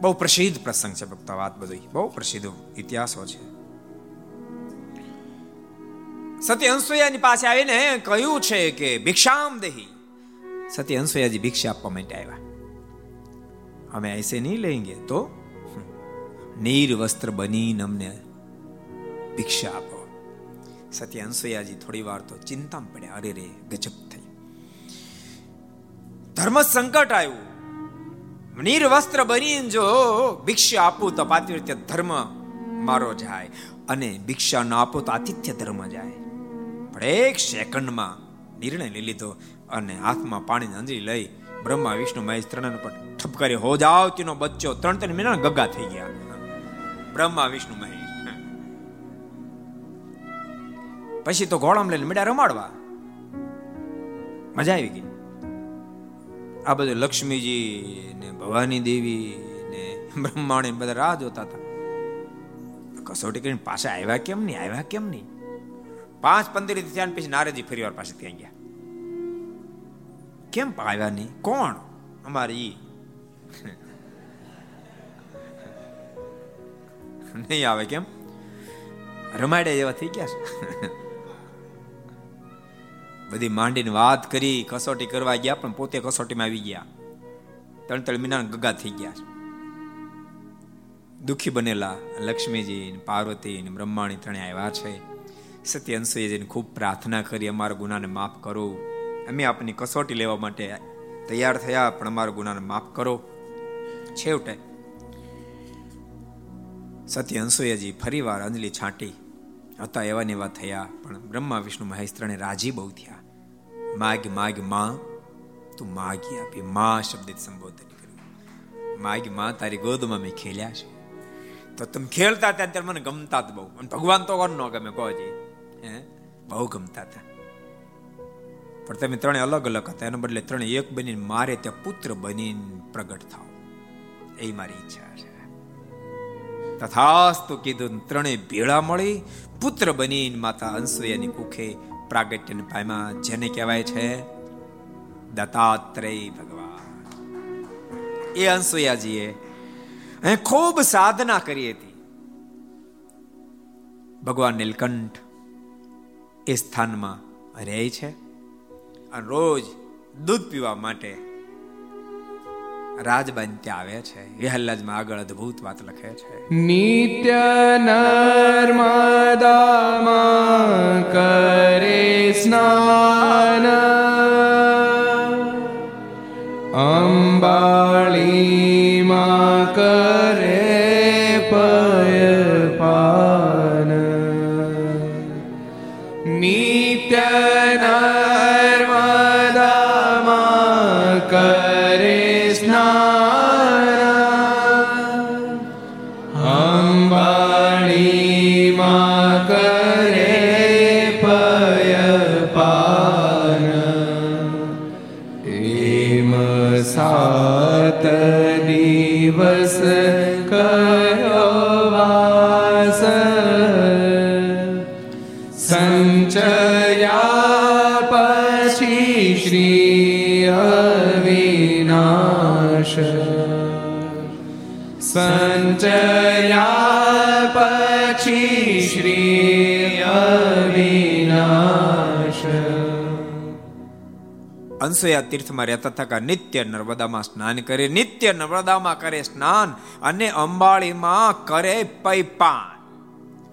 Speaker 2: બહુ પ્રસિદ્ધ પ્રસંગ છે ભક્તો વાત બધી બહુ પ્રસિદ્ધ ઇતિહાસો છે. સત્ય અંસુયાની પાસે આવીને કહ્યું છે કે ભિક્ષામ દેહી. સતી અંસુયાજી ભિક્ષા આપવા માટે આવ્યા. અમે એસે નહીં લેંગે તો? નીર વસ્ત્ર બની અમને ભિક્ષા આપો. સતી અંસુયાજી થોડી વાર તો ચિંતામાં પડ્યા. અરે રે, ગજબ થઈ. ધર્મ સંકટ આવ્યું. નીર વસ્ત્ર બની જો ભિક્ષા આપું તો પાત્ર ધર્મ મારો જાય. અને ભિક્ષા ન આપો તો આતિથ્ય ધર્મ જાય. એક સેકન્ડમાં નિર્ણય લઈ લીધો અને હાથમાં પાણીની અંજલી લઈ બ્રહ્મા, વિષ્ણુ, મહેશ ત્રણ પર ઠપકારી હો જાવ તેનો બચ્ચો. ત્રણ ત્રણ મહિના ગગા થઈ ગયા. બ્રહ્મા, વિષ્ણુ, મહેશ. પછી તો ઘોડામ લઈને મેળા રમાડવા. મજા આવી ગઈ. આ બધું લક્ષ્મીજી ને ભવાની દેવી ને બ્રહ્માણી બધા રાહ જોતા હતા. કસોટી કરીને પાછા આવ્યા કેમ નહીં? આવ્યા કેમ નહીં? પાંચ પંદર થયા પછી નારદજી ફરી વાર પાસે ત્યાં ગયા. કેમ આવ્યા નહીં? કોણ? અમારી નહીં આવે કેમ? રમાડ્યા જેવા થઈ ગયા બધી માંડીને વાત કરી, કસોટી કરવા ગયા, પણ પોતે કસોટીમાં આવી ગયા. ત્રણ ત્રણ મહિના ગગા થઈ ગયા દુખી બનેલા લક્ષ્મીજી પાર્વતી બ્રહ્માણી ત્રણે આવ્યા છે. સત્ય અંશુજીને ખૂબ પ્રાર્થના કરી, અમારા ગુનાને માફ કરો. અમે આપની કસોટી લેવા માટે તૈયાર થયા, પણ અમારા ગુનાને માફ કરો. છેવટે, સત્ય અંશુજી ફરી વાર અંજલિ છાંટી. હતા એવા ને એવા થયા, પણ બ્રહ્મા, વિષ્ણુ મહેશ ત્રણે રાજી બહુ થયા. માગ માગ, માં, તું માગી આપી. માં શબ્દિત સંબોધન કર્યું. માગ, માં, તારી ગોદમાં મેં ખેલ્યા છે. તો તમે ખેલતા ત્યાં ત્યારે મને ગમતા જ બહુ. ભગવાન તો કોણ ન ગમે, કહો હે? બહુ ગમતા હતા. પણ તમે ત્રણે અલગ અલગ હતા. એના બદલે ત્રણે એક બનીને મારે ત્યાં પુત્ર બનીને પ્રગટ થાવ એ મારી ઈચ્છા છે. તથાસ્તુ કીધું, ત્રણે ભેળા મળી, પુત્ર બનીને માતા અંસુયાની કુખે પ્રાગટ્યને પામ્યા. જેને કહેવાય છે, દત્તાત્રેય ભગવાન. એ અંસુયાજીએ ખૂબ સાધના કરી હતી. ભગવાન નીલકંઠ એ સ્થાનમાં રહે છે અને રોજ દૂધ પીવા માટે રાજબાન ત્યાં આવે છે. વિહલ્લાજમાં આગળ અદ્ભુત વાત લખે છે.
Speaker 1: નિત્ય કરે સ્નાન. અંબાળીમાં કરે સંચયા પછી શ્રી અવિનાશ
Speaker 2: અંશયા તીર્થમાં રહેતા થકા નિત્ય નર્મદામાં સ્નાન કરે, નિત્ય નર્મદામાં કરે સ્નાન અને અંબાળીમાં કરે પૈપાન.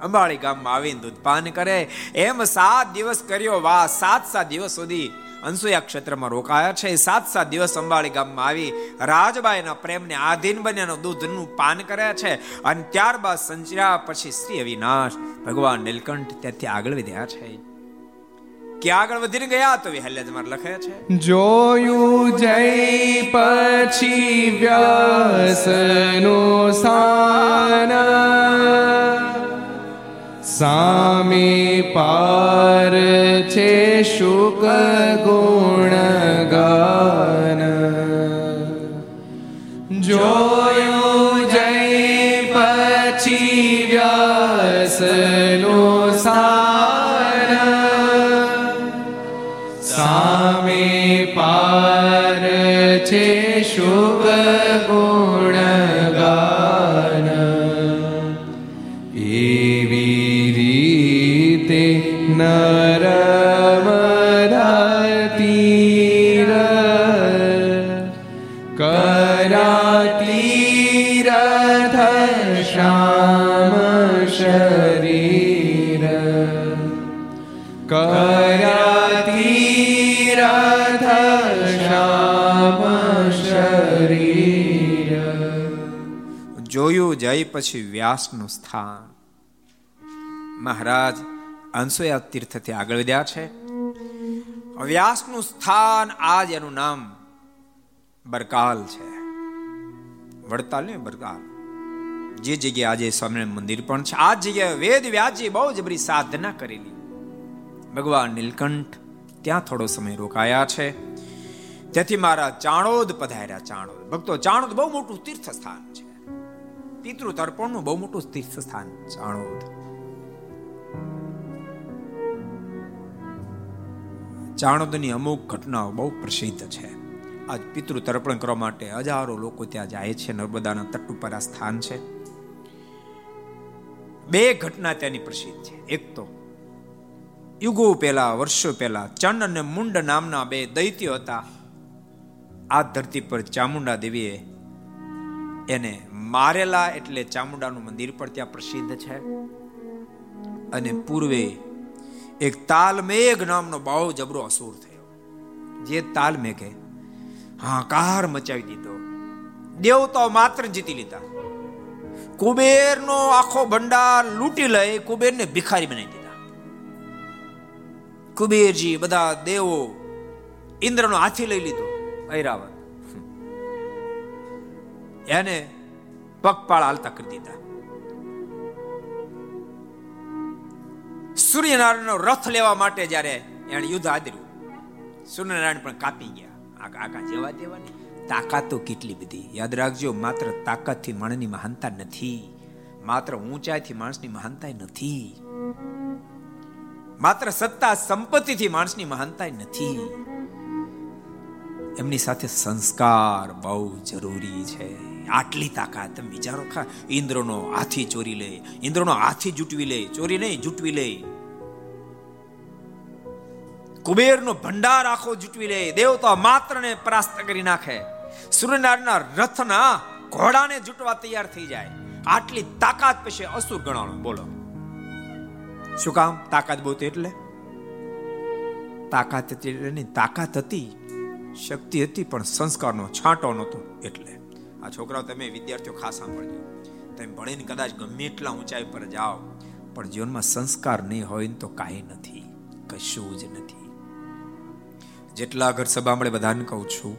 Speaker 2: અંબાળી ગામમાં આવીને દૂધપાન કરે. એમ સાત દિવસ કર્યો વા સાત સાત દિવસ સુધી અંસુયા ક્ષેત્રમાં રોકાયા છે. સાત સાત દિવસ અંબાળી ગામમાં આવી રાજબાઈના પ્રેમને આધીન બન્યાનો દૂધનું પાન કર્યા છે અને ત્યારબાદ સંચર્યા પછી શ્રી અવિનાશ ભગવાન નીલકંઠ ત્યાંથી આગળ વધ્યા છે. ક્યાં આગળ વધીને ગયા તો વિહલ્યાજમાં લખે છે?
Speaker 1: જોયું જય પછી વ્યાસનું સ્થાન. સામે પાર છે શુક ગુણ ગાન પછી વ્યાસનું
Speaker 2: સ્થાન. મહારાજ અંશુયા તીર્થથી આગળ વધ્યા છે. વ્યાસનું સ્થાન આજ એનું નામ બરકાલ છે. વડતાલ ને બરકાલ. જે જગ્યાએ આજે સ્વામિનારાયણ મંદિર પણ છે. આ જગ્યાએ વેદ વ્યાસજી બહુ જબરી સાધના કરેલી. ભગવાન નીલકંઠ ત્યાં થોડો સમય રોકાયા છે. તેથી મારા ચાણોદ પધાર્યા, ચાણોદ. ભક્તો, ચાણોદ બહુ મોટું તીર્થ સ્થાન છે. પિતૃ તર્પણનું બહુ મોટું તીર્થ સ્થાન ચાણોદ ચાણોદની અમુક ઘટનાઓ બહુ પ્રસિદ્ધ છે. આજ પિતૃ તર્પણ કરવા માટે હજારો લોકો ત્યાં જાય છે, નર્મદાના તટ ઉપર આ સ્થાન છે. બે ઘટના ત્યાંની પ્રસિદ્ધ છે. એક તો યુગો પહેલા, વર્ષો પહેલા ચંડ અને મુંડ નામના બે દૈત્યો હતા. આ ધરતી પર ચામુંડા દેવીએ એને મારેલા એટલે ચામુંડાનું મંદિર પણ ત્યાં પ્રસિદ્ધ છે. અને પૂર્વે એક તાલમેઘ નામનો બહુ જબરો અસુર થયો. જે તાલમેઘે હાકાર મચાવી દીધો. દેવતાઓ માત્ર જીતી લીધા. કુબેરનો આખો ભંડાર લૂંટી લઈ કુબેરને ભિખારી બનાવી દીધા. કુબેરજી બધા દેવો ઇન્દ્રનો હાથી લઈ લીધો ઐરાવત એને પગપાળ હાલતા કરી દીધા. સૂર્યનારાયણનો રથ લેવા માટે જ્યારે એને યુદ્ધ આદર્યું, સૂર્યનારાયણ પણ કાપી ગયા. આકા જેવા દેવા ને તાકાત કેટલી બધી. યાદ રાખજો, માત્ર તાકાતથી માણસની મહાનતા નથી. માત્ર ઊંચાઈથી માણસની મહાનતા નથી. માત્ર સત્તા સંપત્તિથી માણસની મહાનતા નથી. એમની સાથે સંસ્કાર બહુ જરૂરી છે. આટલી તાકાત. તમે વિચારો, ખા, ઇન્દ્રનો હાથી ચોરી લે, ઇન્દ્રનો હાથી જૂટવી લે, ચોરી નહીં, જૂટવી લે. કુબેરનો ભંડાર આખો જૂટવી લે, દેવતા માત્ર ને પરાસ્ત કરી નાખે. સૂર્યનારાયણના રથના ઘોડાને જૂટવા તૈયાર થઈ જાય. આટલી તાકાત પછી અસુર ગણાણો, બોલો. શું કામ? તાકાત બહુ એટલે? તાકાત હતી તાકાત હતી, શક્તિ હતી, પણ સંસ્કારનો છાંટો નહોતો એટલે. આ છોકરાઓ તમે વિદ્યાર્થીઓ ખાસ સાંભળજો. તમે ભણીને કદાચ ગમે એટલા ઊંચાઈ પર જાઓ, પણ જીવનમાં સંસ્કાર નહીં હોય તો કાંઈ નથી, કશું જ નથી. જેટલા ઘર સભા મળે બધાને કહું છું,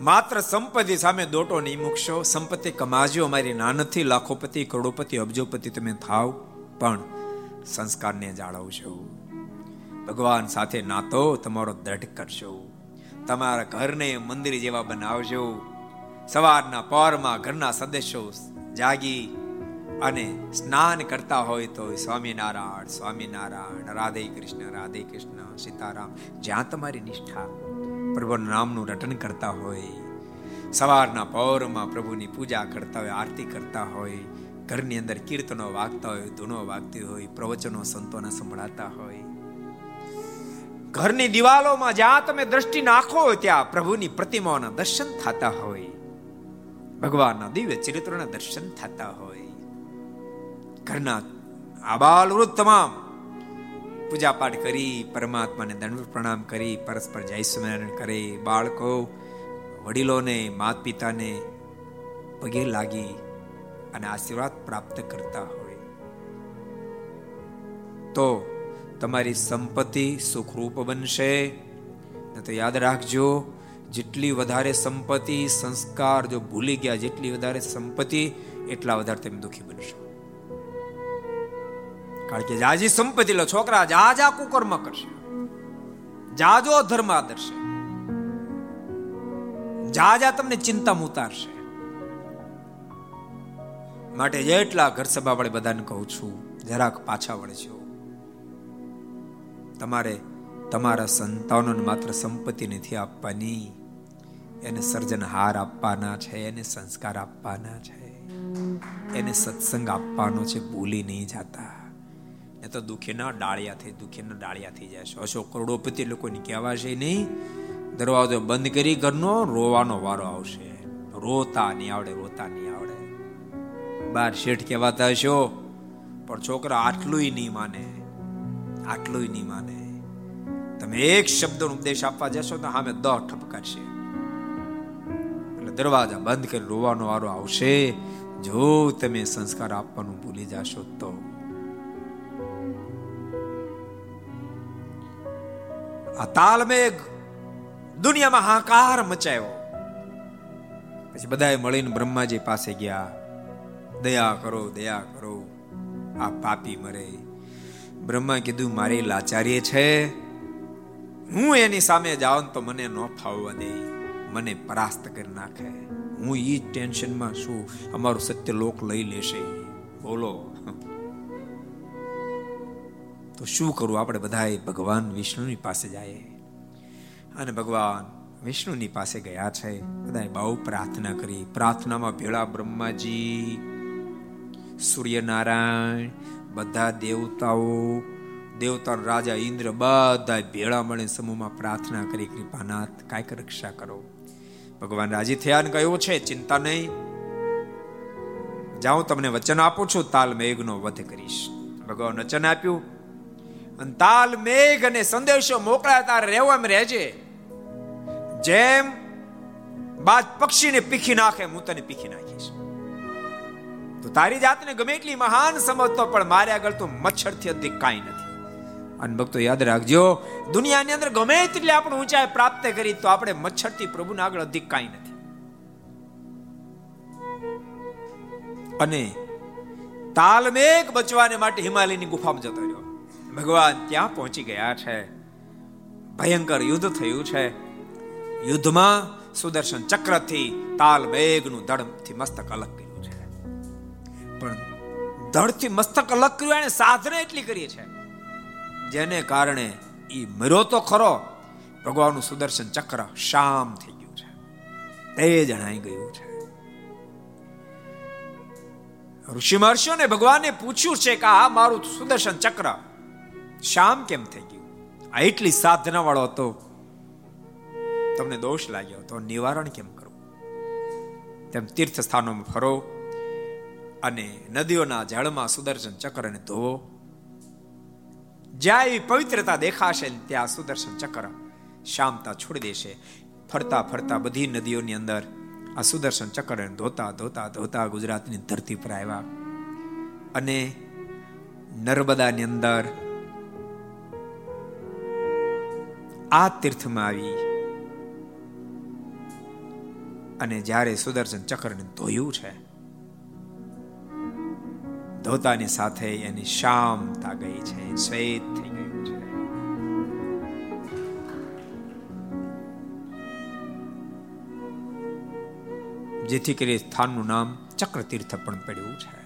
Speaker 2: માત્ર સંપત્તિ સામે દોટો નહીં મૂકશો, સંપત્તિ કમાજો, અમારી નાનથી લાખોપતિ, કરોડોપતિ, અબજોપતિ તમે થાવ, પણ સંસ્કારને જાળવશો ભગવાન સાથે નાતો તમારો દ્રઢ કરશો તમારા ઘરને મંદિર જેવા બનાવજો. સવારના પરમાં ઘરના સદસ્યો જાગી અને સ્નાન કરતા હોય તો સ્વામિનારાયણ સ્વામિનારાયણ, રાધે કૃષ્ણ રાધે કૃષ્ણ, સીતારામ, જ્યાં તમારી નિષ્ઠા પ્રભુના નામનું રટન કરતા હોય, સવારના પૌરમાં પ્રભુની પૂજા કરતા હોય, આરતી કરતા હોય, ઘરની અંદર કીર્તનો વાગતા હોય, ધૂનો વાગતી હોય, પ્રવચનો સંતોના સંભળાતા હોય. ઘરની દિવાલોમાં જ્યાં તમે દ્રષ્ટિ નાખો ત્યાં પ્રભુની પ્રતિમાઓના દર્શન થતા હોય. ભગવાનના દિવ્ય ચરિત્રોના દર્શન થતા હોય. ઘરના આબાલ વૃદ્ધ તમામ પૂજા પાઠ કરી, પરમાત્માને દંડ પ્રણામ કરી, પરસ્પર જય સ્મરણ કરે. બાળકો, વડીલોને માત પિતાને પગે લાગી અને આશીર્વાદ પ્રાપ્ત કરતા હોય. તો તમારી સંપત્તિ સુખરૂપ બનશે. તો યાદ રાખજો જેટલી વધારે સંપત્તિ, સંસ્કાર જો ભૂલી ગયા, જેટલી વધારે સંપત્તિ, એટલા વધારે તમે દુઃખી બનશો. કારણ કે જાજી સંપત્તિ લો, છોકરા, જાજા કુકર્મ કરશે. જાજો ધર્મ આદરશે. જાજા તમને ચિંતા ઉતારશે. માટે જેટલા ઘર સભા વડે બધાને કહું છું, જરાક પાછા વળજો તમારે તમારા સંતાનોને માત્ર સંપત્તિ નથી આપવાની એને સર્જનહાર આપવાના છે, એને સંસ્કાર આપવાના છે. એને સત્સંગ આપવાનો છે, ભૂલી નહીં જતા. એ તો દુખીના ડાળિયા થઈ દુખીના ડાળિયા થઈ જશે અશોક કરોડોપતિ લોકોને કહેવાશે નહીં, દરવાજો બંધ કરી ઘરનો રોવાનો વારો આવશે. રોતા નહીં આવડે, રોતા નહીં આવડે. બાર શેઠ કહેવાતા હશો, પણ છોકરા આટલું નહીં માને આટલું નહીં માને. તમે એક શબ્દનો ઉપદેશ આપવા જશો તો સામે દહ ઠપકારશે. દરવાજા બંધ કરી રોવાનો વારો આવશે. જો તમે સંસ્કાર આપવાનું ભૂલી જશો તો. આ તાલમેઘ દુનિયામાં હાકાર મચાયો. પછી બધાએ મળીને બ્રહ્માજી પાસે ગયા. દયા કરો દયા કરો. આ પાપી મરે. બ્રહ્મા કીધું, મારી લાચારી છે. હું એની સામે જાઉં તો મને ન ફાવવા દે. મને પરાસ્ત કરી નાખે. હું ઈ ટેન્શનમાં છું, અમારું સત્ય લોક લઈ લેશે બોલો. તો શું કરું? આપણે બધાએ ભગવાન વિષ્ણુની પાસે જાય અને ભગવાન વિષ્ણુની પાસે ગયા છે. બધાએ બહુ પ્રાર્થના કરી. પ્રાર્થનામાં ભેળા બ્રહ્માજી, સૂર્યનારાયણ, બધા દેવતાઓ, દેવતા રાજા ઇન્દ્ર બધા ભેળા મળે સમૂહમાં પ્રાર્થના કરી, કૃપાનાથ કાંઈક રક્ષા કરો. ભગવાન રાજી થયા ને કહ્યું છે, ચિંતા નહીં. જાઉં તમને વચન આપું છું, તાલ મેઘનો વધ કરીશ. ભગવાન વચન આપ્યું. અને તાલ મેઘ અને સંદેશો મોકળા તાર રહેવો એમ રહેજે. જેમ બાદ પક્ષીને પીખી નાખે, હું તને પીખી નાખીશ. તો તારી જાતને ગમે એટલી મહાન સમજતો, પણ મારે આગળ તો મચ્છરથી અધિક કાંઈ નથી. અને ભક્તો, યાદ રાખજો, દુનિયાની અંદર ગમે તેટલી આપણે ઊંચાઈ પ્રાપ્ત કરી તો આપણે મચ્છરથી પ્રભુના આગળ અધિક કાંઈ નથી. અને તાલમેઘ બચવાને માટે હિમાલયની ગુફામાં જતો રહ્યો. ભગવાન ત્યાં પહોંચી ગયા છે. ભયંકર યુદ્ધ થયું છે. યુદ્ધમાં સુદર્શન ચક્રથી તાલ મેઘનું દળથી મસ્તક અલગ કર્યું છે. પણ દળથી મસ્તક અલગ કર્યું એને સાધના એટલી કરી છે જેને કારણે એ મર્યો તો ખરો. ભગવાનનું સુદર્શન ચક્ર શામ થઈ ગયું છે. તે જણાઈ ગયું છે. ઋષિ મહર્ષિઓને ભગવાને પૂછ્યું છે કે આ મારું સુદર્શન ચક્ર શામ કેમ થઈ ગયું? આ એટલી સાધના વાળો હતો. તમને દોષ લાગ્યો તો નિવારણ કેમ કરવું તેમ તીર્થ સ્થાનોમાં ફરો અને નદીઓના જળમાં સુદર્શન ચક્રને ધોવો. જ્યાં એવી પવિત્રતા દેખાશે ત્યાં સુદર્શન ચક્ર શામતા છોડી દેશે. ફરતા ફરતા બધી નદીઓની અંદર આ સુદર્શન ચક્રને ધોતા ધોતા ધોતા ગુજરાતની ધરતી પર આવ્યા. અને નર્મદાની અંદર આ તીર્થમાં આવી. અને જ્યારે સુદર્શન ચક્રને ધોયું છે ધોતાની સાથે એની શામતા ગઈ છે, શ્વેત થઈ ગયું છે. જેથી કરી સ્થાનનું નામ ચક્રતીર્થ પણ પડ્યું છે.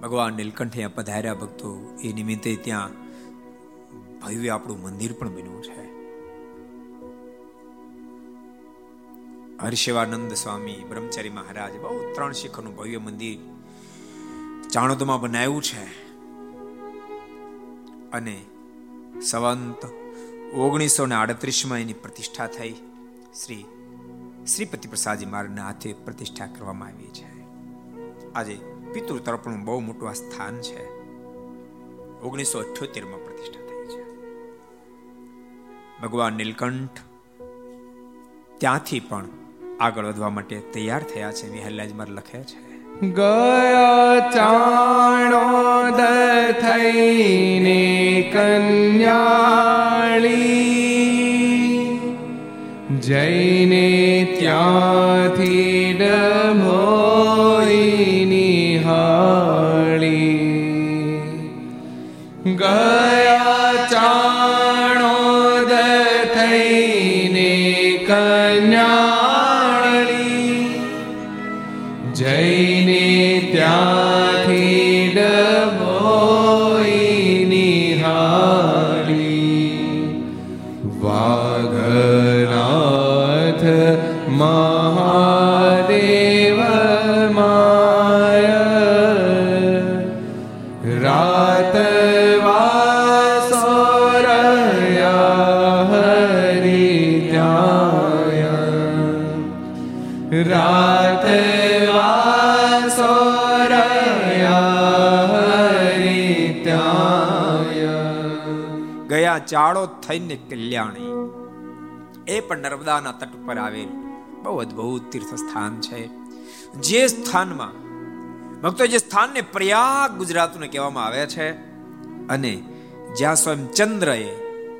Speaker 2: ભગવાન નીલકંઠે પધાર્યા ભક્તો એ નિમિત્તે ત્યાં ભવ્ય આપણું મંદિર પણ બન્યું છે. હર્ષિવાનંદ સ્વામી, બ્રહ્મચારી મહારાજ, બહુ ત્રણ શિખરનું ભવ્ય મંદિર ચાણોદમાં બનાવ્યું છે. અને સંવંત ઓગણીસો ને આડત્રીસમાં એની પ્રતિષ્ઠા થઈ. શ્રી શ્રીપતિ પ્રસાદજી મારના હાથે પ્રતિષ્ઠા કરવામાં આવી છે. આજે પિતૃ તર્પણનું બહુ મોટું આ સ્થાન છે. ઓગણીસો અઠ્યોતેરમાં પ્રતિષ્ઠા થઈ છે. ભગવાન નીલકંઠ ત્યાંથી પણ આગળ વધવા માટે તૈયાર થયા છે. વિહલ્લાજ માર લખે છે.
Speaker 1: ગયા ચાણોદ થઈને કન્યાળી. જઈને ત્યાંથી
Speaker 2: ચાળો થઈને કલ્યાણી. એ પણ નર્મદાના તટ પર આવેલ બહુ અદ્ભુત તીર્થ સ્થાન છે. જે સ્થાનમાં, ભક્તો જે સ્થાનને પ્રયાગ ગુજરાતને કહેવામાં આવે છે અને જ્યાં સ્વયં ચંદ્રએ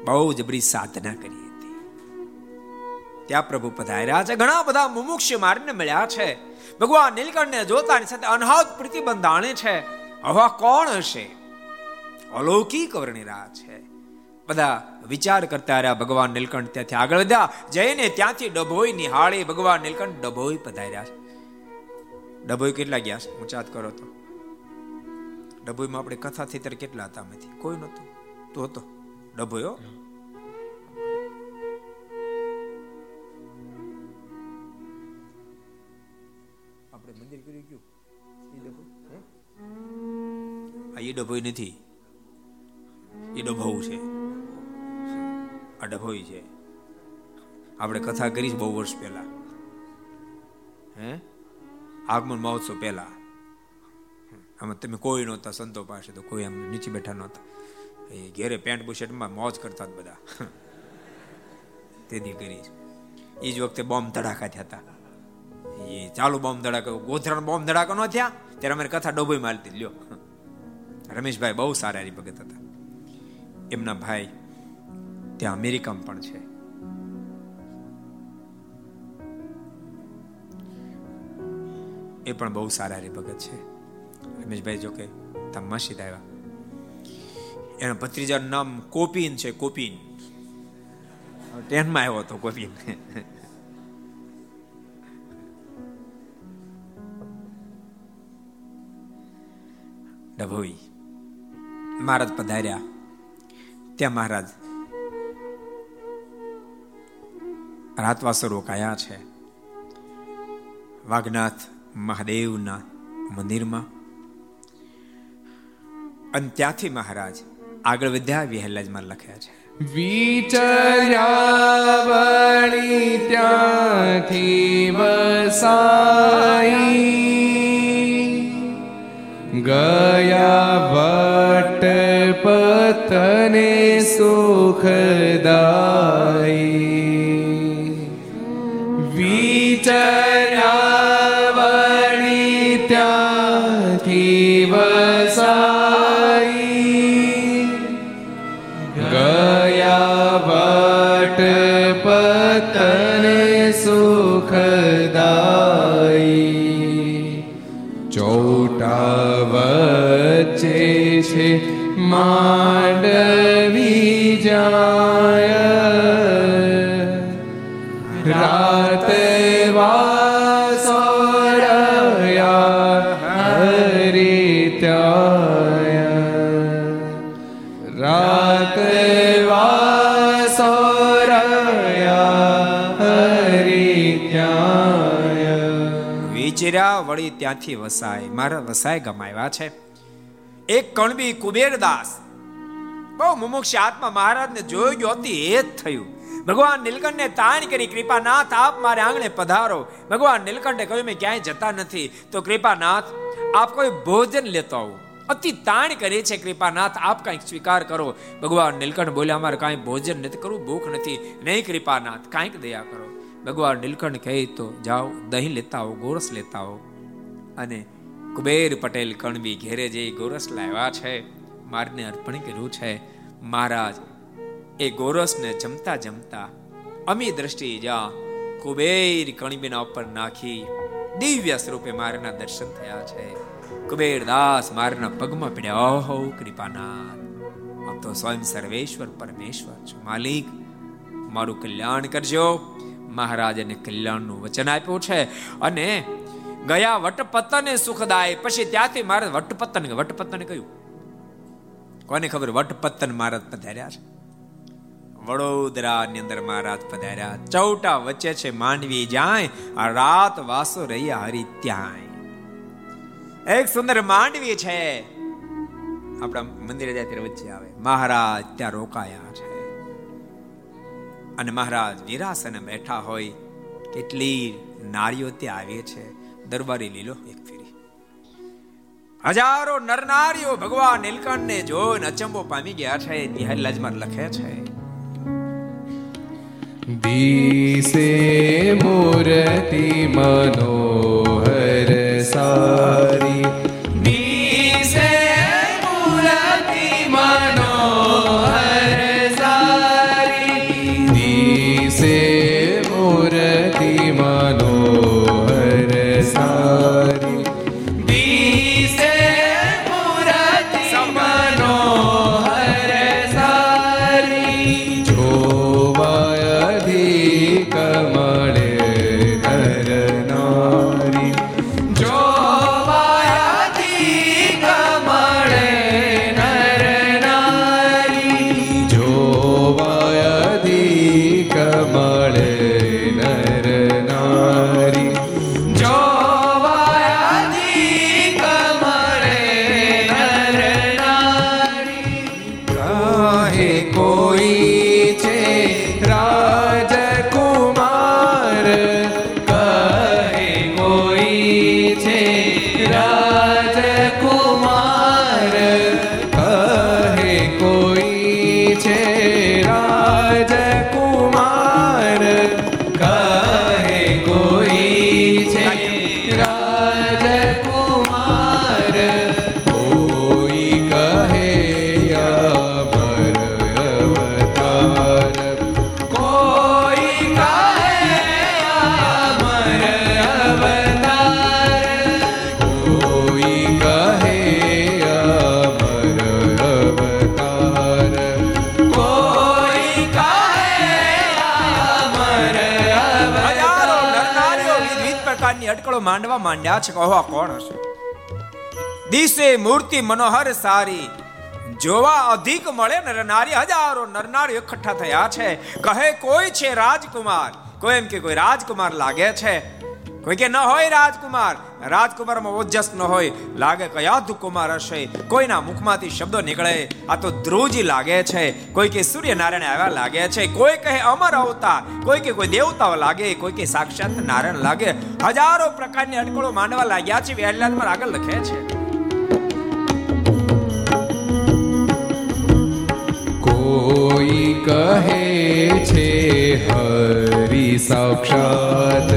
Speaker 2: બહુ જબરી સાધના કરી હતી. ત્યાં પ્રભુ પધાર્યા છે. ઘણા બધા મુમુક્ષ માર્ગને મળ્યા છે. ભગવાન નીલકંઠને જોતાની સાથે અનહાત પ્રતિબંધ આણે છે. હવા કોણ હશે? અલૌકિક વર્ણિરા છે. બધા વિચાર કરતા રહ્યા, ભગવાન નીલકંઠ ત્યાંથી આગળ વધ્યા. જઈને ત્યાંથી ડભોઈ નિહાળી ભગવાન નીલકંઠ ડભોઈ પધાર્યા છે. ડભોઈ કેટલા ગયા છે? ઊંચાત કરો તો. ડભોઈમાં આપણે કથા થઈ ત્યારે કેટલા હતા અમેથી કોઈ નહોતું. તો હતો. ડભોઈ હો આપણે મંદિર ડભોઈ? આ એ ડભોઈ નથી. એ ડભોવું છે. આ છે. આપણે કથા કરી બહુ વર્ષ પહેલા. હે? આગમન મહોત્સવ પહેલા. આમાં તમે કોઈ નહોતા, સંતો પાસે તો કોઈ આમ નીચે બેઠા નહોતા. એ ઘેરે પેન્ટ બુશર્ટમાં મોજ કરતા બધા. તેથી કરી એ જ વખતે બોમ્બ ધડાકા થયા હતા. એ ચાલુ બોમ્બ ધડાકા, ગોધરાનો બોમ્બ ધડાકા ન થયા? ત્યારે અમારી કથા ડોબોઈ માલતી લ્યો. રમેશભાઈ બહુ સારા હરિભગત હતા. એમના ભાઈ ત્યાં અમેરિકામાં પણ છે. એ પણ બહુ સારા હરિભગત છે. રમેશભાઈ જોકે તમે મસ્જિદ આવ્યા એના ભત્રીજાનું નામ કોપીન છે, કોપીન. ટેનમાં આવ્યો હતો કોપીન. ડભોઈ, મહારાજ પધાર્યા. ત્યાં મહારાજ રાતવાસો રોકાયા છે. વાઘનાથ મહાદેવના મંદિરમાં. અને ત્યાંથી મહારાજ આગળ વધ્યા વિહલાજમાં લખ્યા છે.
Speaker 1: વિચર્યા વળી ત્યાંથી વસાઈ. ગયા વટ પતને સુખદાઈ માંડવી જાય. રાત વાસોરયા હરિત્યાય રાત વાસોરયા હરિત્યાય
Speaker 2: વિચર્યા વળી ત્યાંથી વસાય. મારા વસાય ગમાવ્યા છે. એક કણબી કુબેરદાસ. બહુ મુમુક્ષ આત્મા મહારાજને જોઈ ગયો હતી, એ જ થયું. ભગવાન નીલકંઠને તાણ કરી, કૃપાનાથ, આપ મારે આંગણે પધારો. ભગવાન નીલકંઠે કહ્યું, મેં ક્યાંય જતા નથી. તો કૃપાનાથ, આપ કોઈ ભોજન લેતો આવું. અતિ તાણ કરે છે કૃપાનાથ, આપ કાંઈક સ્વીકાર કરો. ભગવાન નીલકંઠ બોલ્યા, અમારે કાંઈ ભોજન નથી કરવું, ભૂખ નથી. નહીં કૃપાનાથ, કાંઈક દયા કરો. ભગવાન નીલકંઠ કહે, તો જાઓ, દહીં લેતા આવો, ગોરસ લેતા આવો. અને કુબેર પટેલ કણબી ઘેરે જે ગોરસ લાવ્યા છે, મારને અર્પણ કર્યું છે. મહારાજ, એ ગોરસને જમતા જમતા અમી દ્રષ્ટિ જા કુબેર કણબીના ઉપર નાખી દિવ્ય સ્વરૂપે મારના દર્શન થયા છે. કુબેર દાસ મારના પગમાં પડ્યા. ઓહો, કૃપાનાથ. આમ તો સ્વયં સર્વેશ્વર, પરમેશ્વર છો, માલિક. મારું કલ્યાણ કરજો. મહારાજ એને કલ્યાણનું વચન આપ્યું છે અને ગયા વટપતને સુખદાય. પછી ત્યાંથી મારે વટપતન વટપતન કહ્યું. કોને ખબર? વટપતન મહારાજ પધાર્યા છે. વડોદરા ની અંદર મહારાજ પધાર્યા. ચૌટા વચ્ચે છે, માંડવી જાય, આ રાત વાસો રહ્યા હરી ત્યાંય. એક સુંદર માંડવી છે. આપણા મંદિરે જાય ત્યારે વચ્ચે આવે. મહારાજ ત્યાં રોકાયા છે. અને મહારાજ વિરાસને બેઠા હોય. કેટલી નારીઓ ત્યાં આવે છે. દરબારી લીલો એક ફેરી. હજારો નરનારીઓ ભગવાન નીલકંઠને જોઈને અચંબો પામી ગયા છે. નિહાલ લજમાં લખે છે.
Speaker 1: દિશે મૂર્તિ મનોહર સારી.
Speaker 2: માંડ્યા છે કહો આ કોણ હશે? દિશે મૂર્તિ મનોહર સારી, જોવા અધિક મળે નરનારી હજારો નરનારીઓ એકઠા થયા છે. કહે, કોઈ છે રાજકુમાર? કોઈ એમ કે, કોઈ રાજકુમાર લાગે છે. કોઈ કે, ન હોય રાજકુમાર. રાજકુમારમાં ઓજસ ન હોય, લાગે કયા કુમાર હશે. કોઈના મુખમાંથી શબ્દો નીકળે, આ તો ધ્રુવજી લાગે છે. કોઈ કે સૂર્યનારાયણ આવ્યા લાગે છે, કોઈ કહે અમર અવતાર, કોઈ કે કોઈ દેવતાઓ લાગે, કોઈ કે સાક્ષાત નારાયણ લાગે. હજારો પ્રકારની અટકળો માંડવા લાગ્યા છે વેલ્યાનમાં આગળ લખે છે.
Speaker 1: કોઈ કહે છે, હરી સાક્ષાત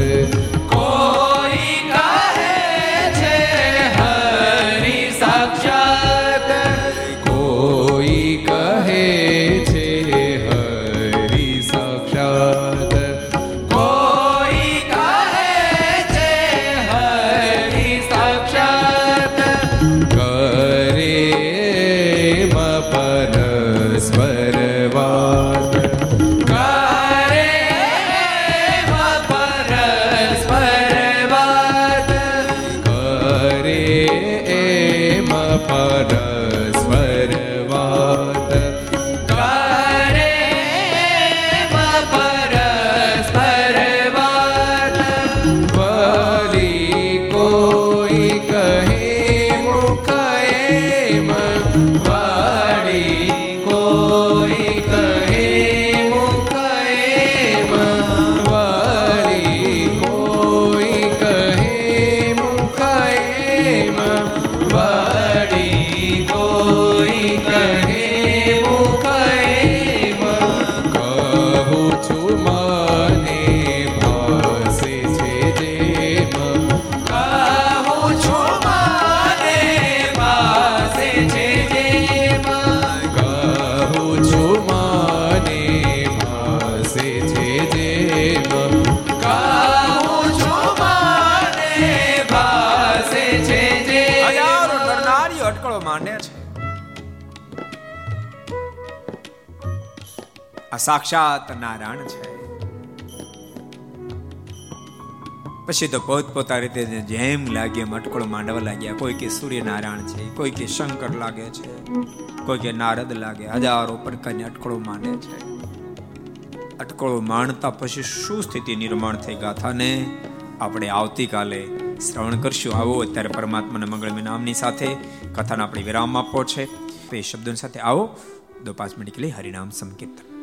Speaker 1: સાક્ષાત
Speaker 2: નારાયણ છે. પછી તો પોતપોતા રીતે જેમ લાગે એમ અટકળો માંડવા લાગ્યા. કોઈ કે સૂર્યનારાયણ છે, કોઈ કે શંકર લાગે છે, કોઈ કે નારદ લાગે. હજારો પ્રકારની અટકળો માંડે છે. અટકળો માણતા પછી શું સ્થિતિ નિર્માણ થઈ ગાથાને આપણે આવતીકાલે શ્રવણ કરશું. આવો અત્યારે પરમાત્માના મંગળમય નામની સાથે કથાને આપણે વિરામ આપવો છે. એ શબ્દો સાથે આવો. દો પાંચ મિનિટ કે હરિનામ સંકીર્તન.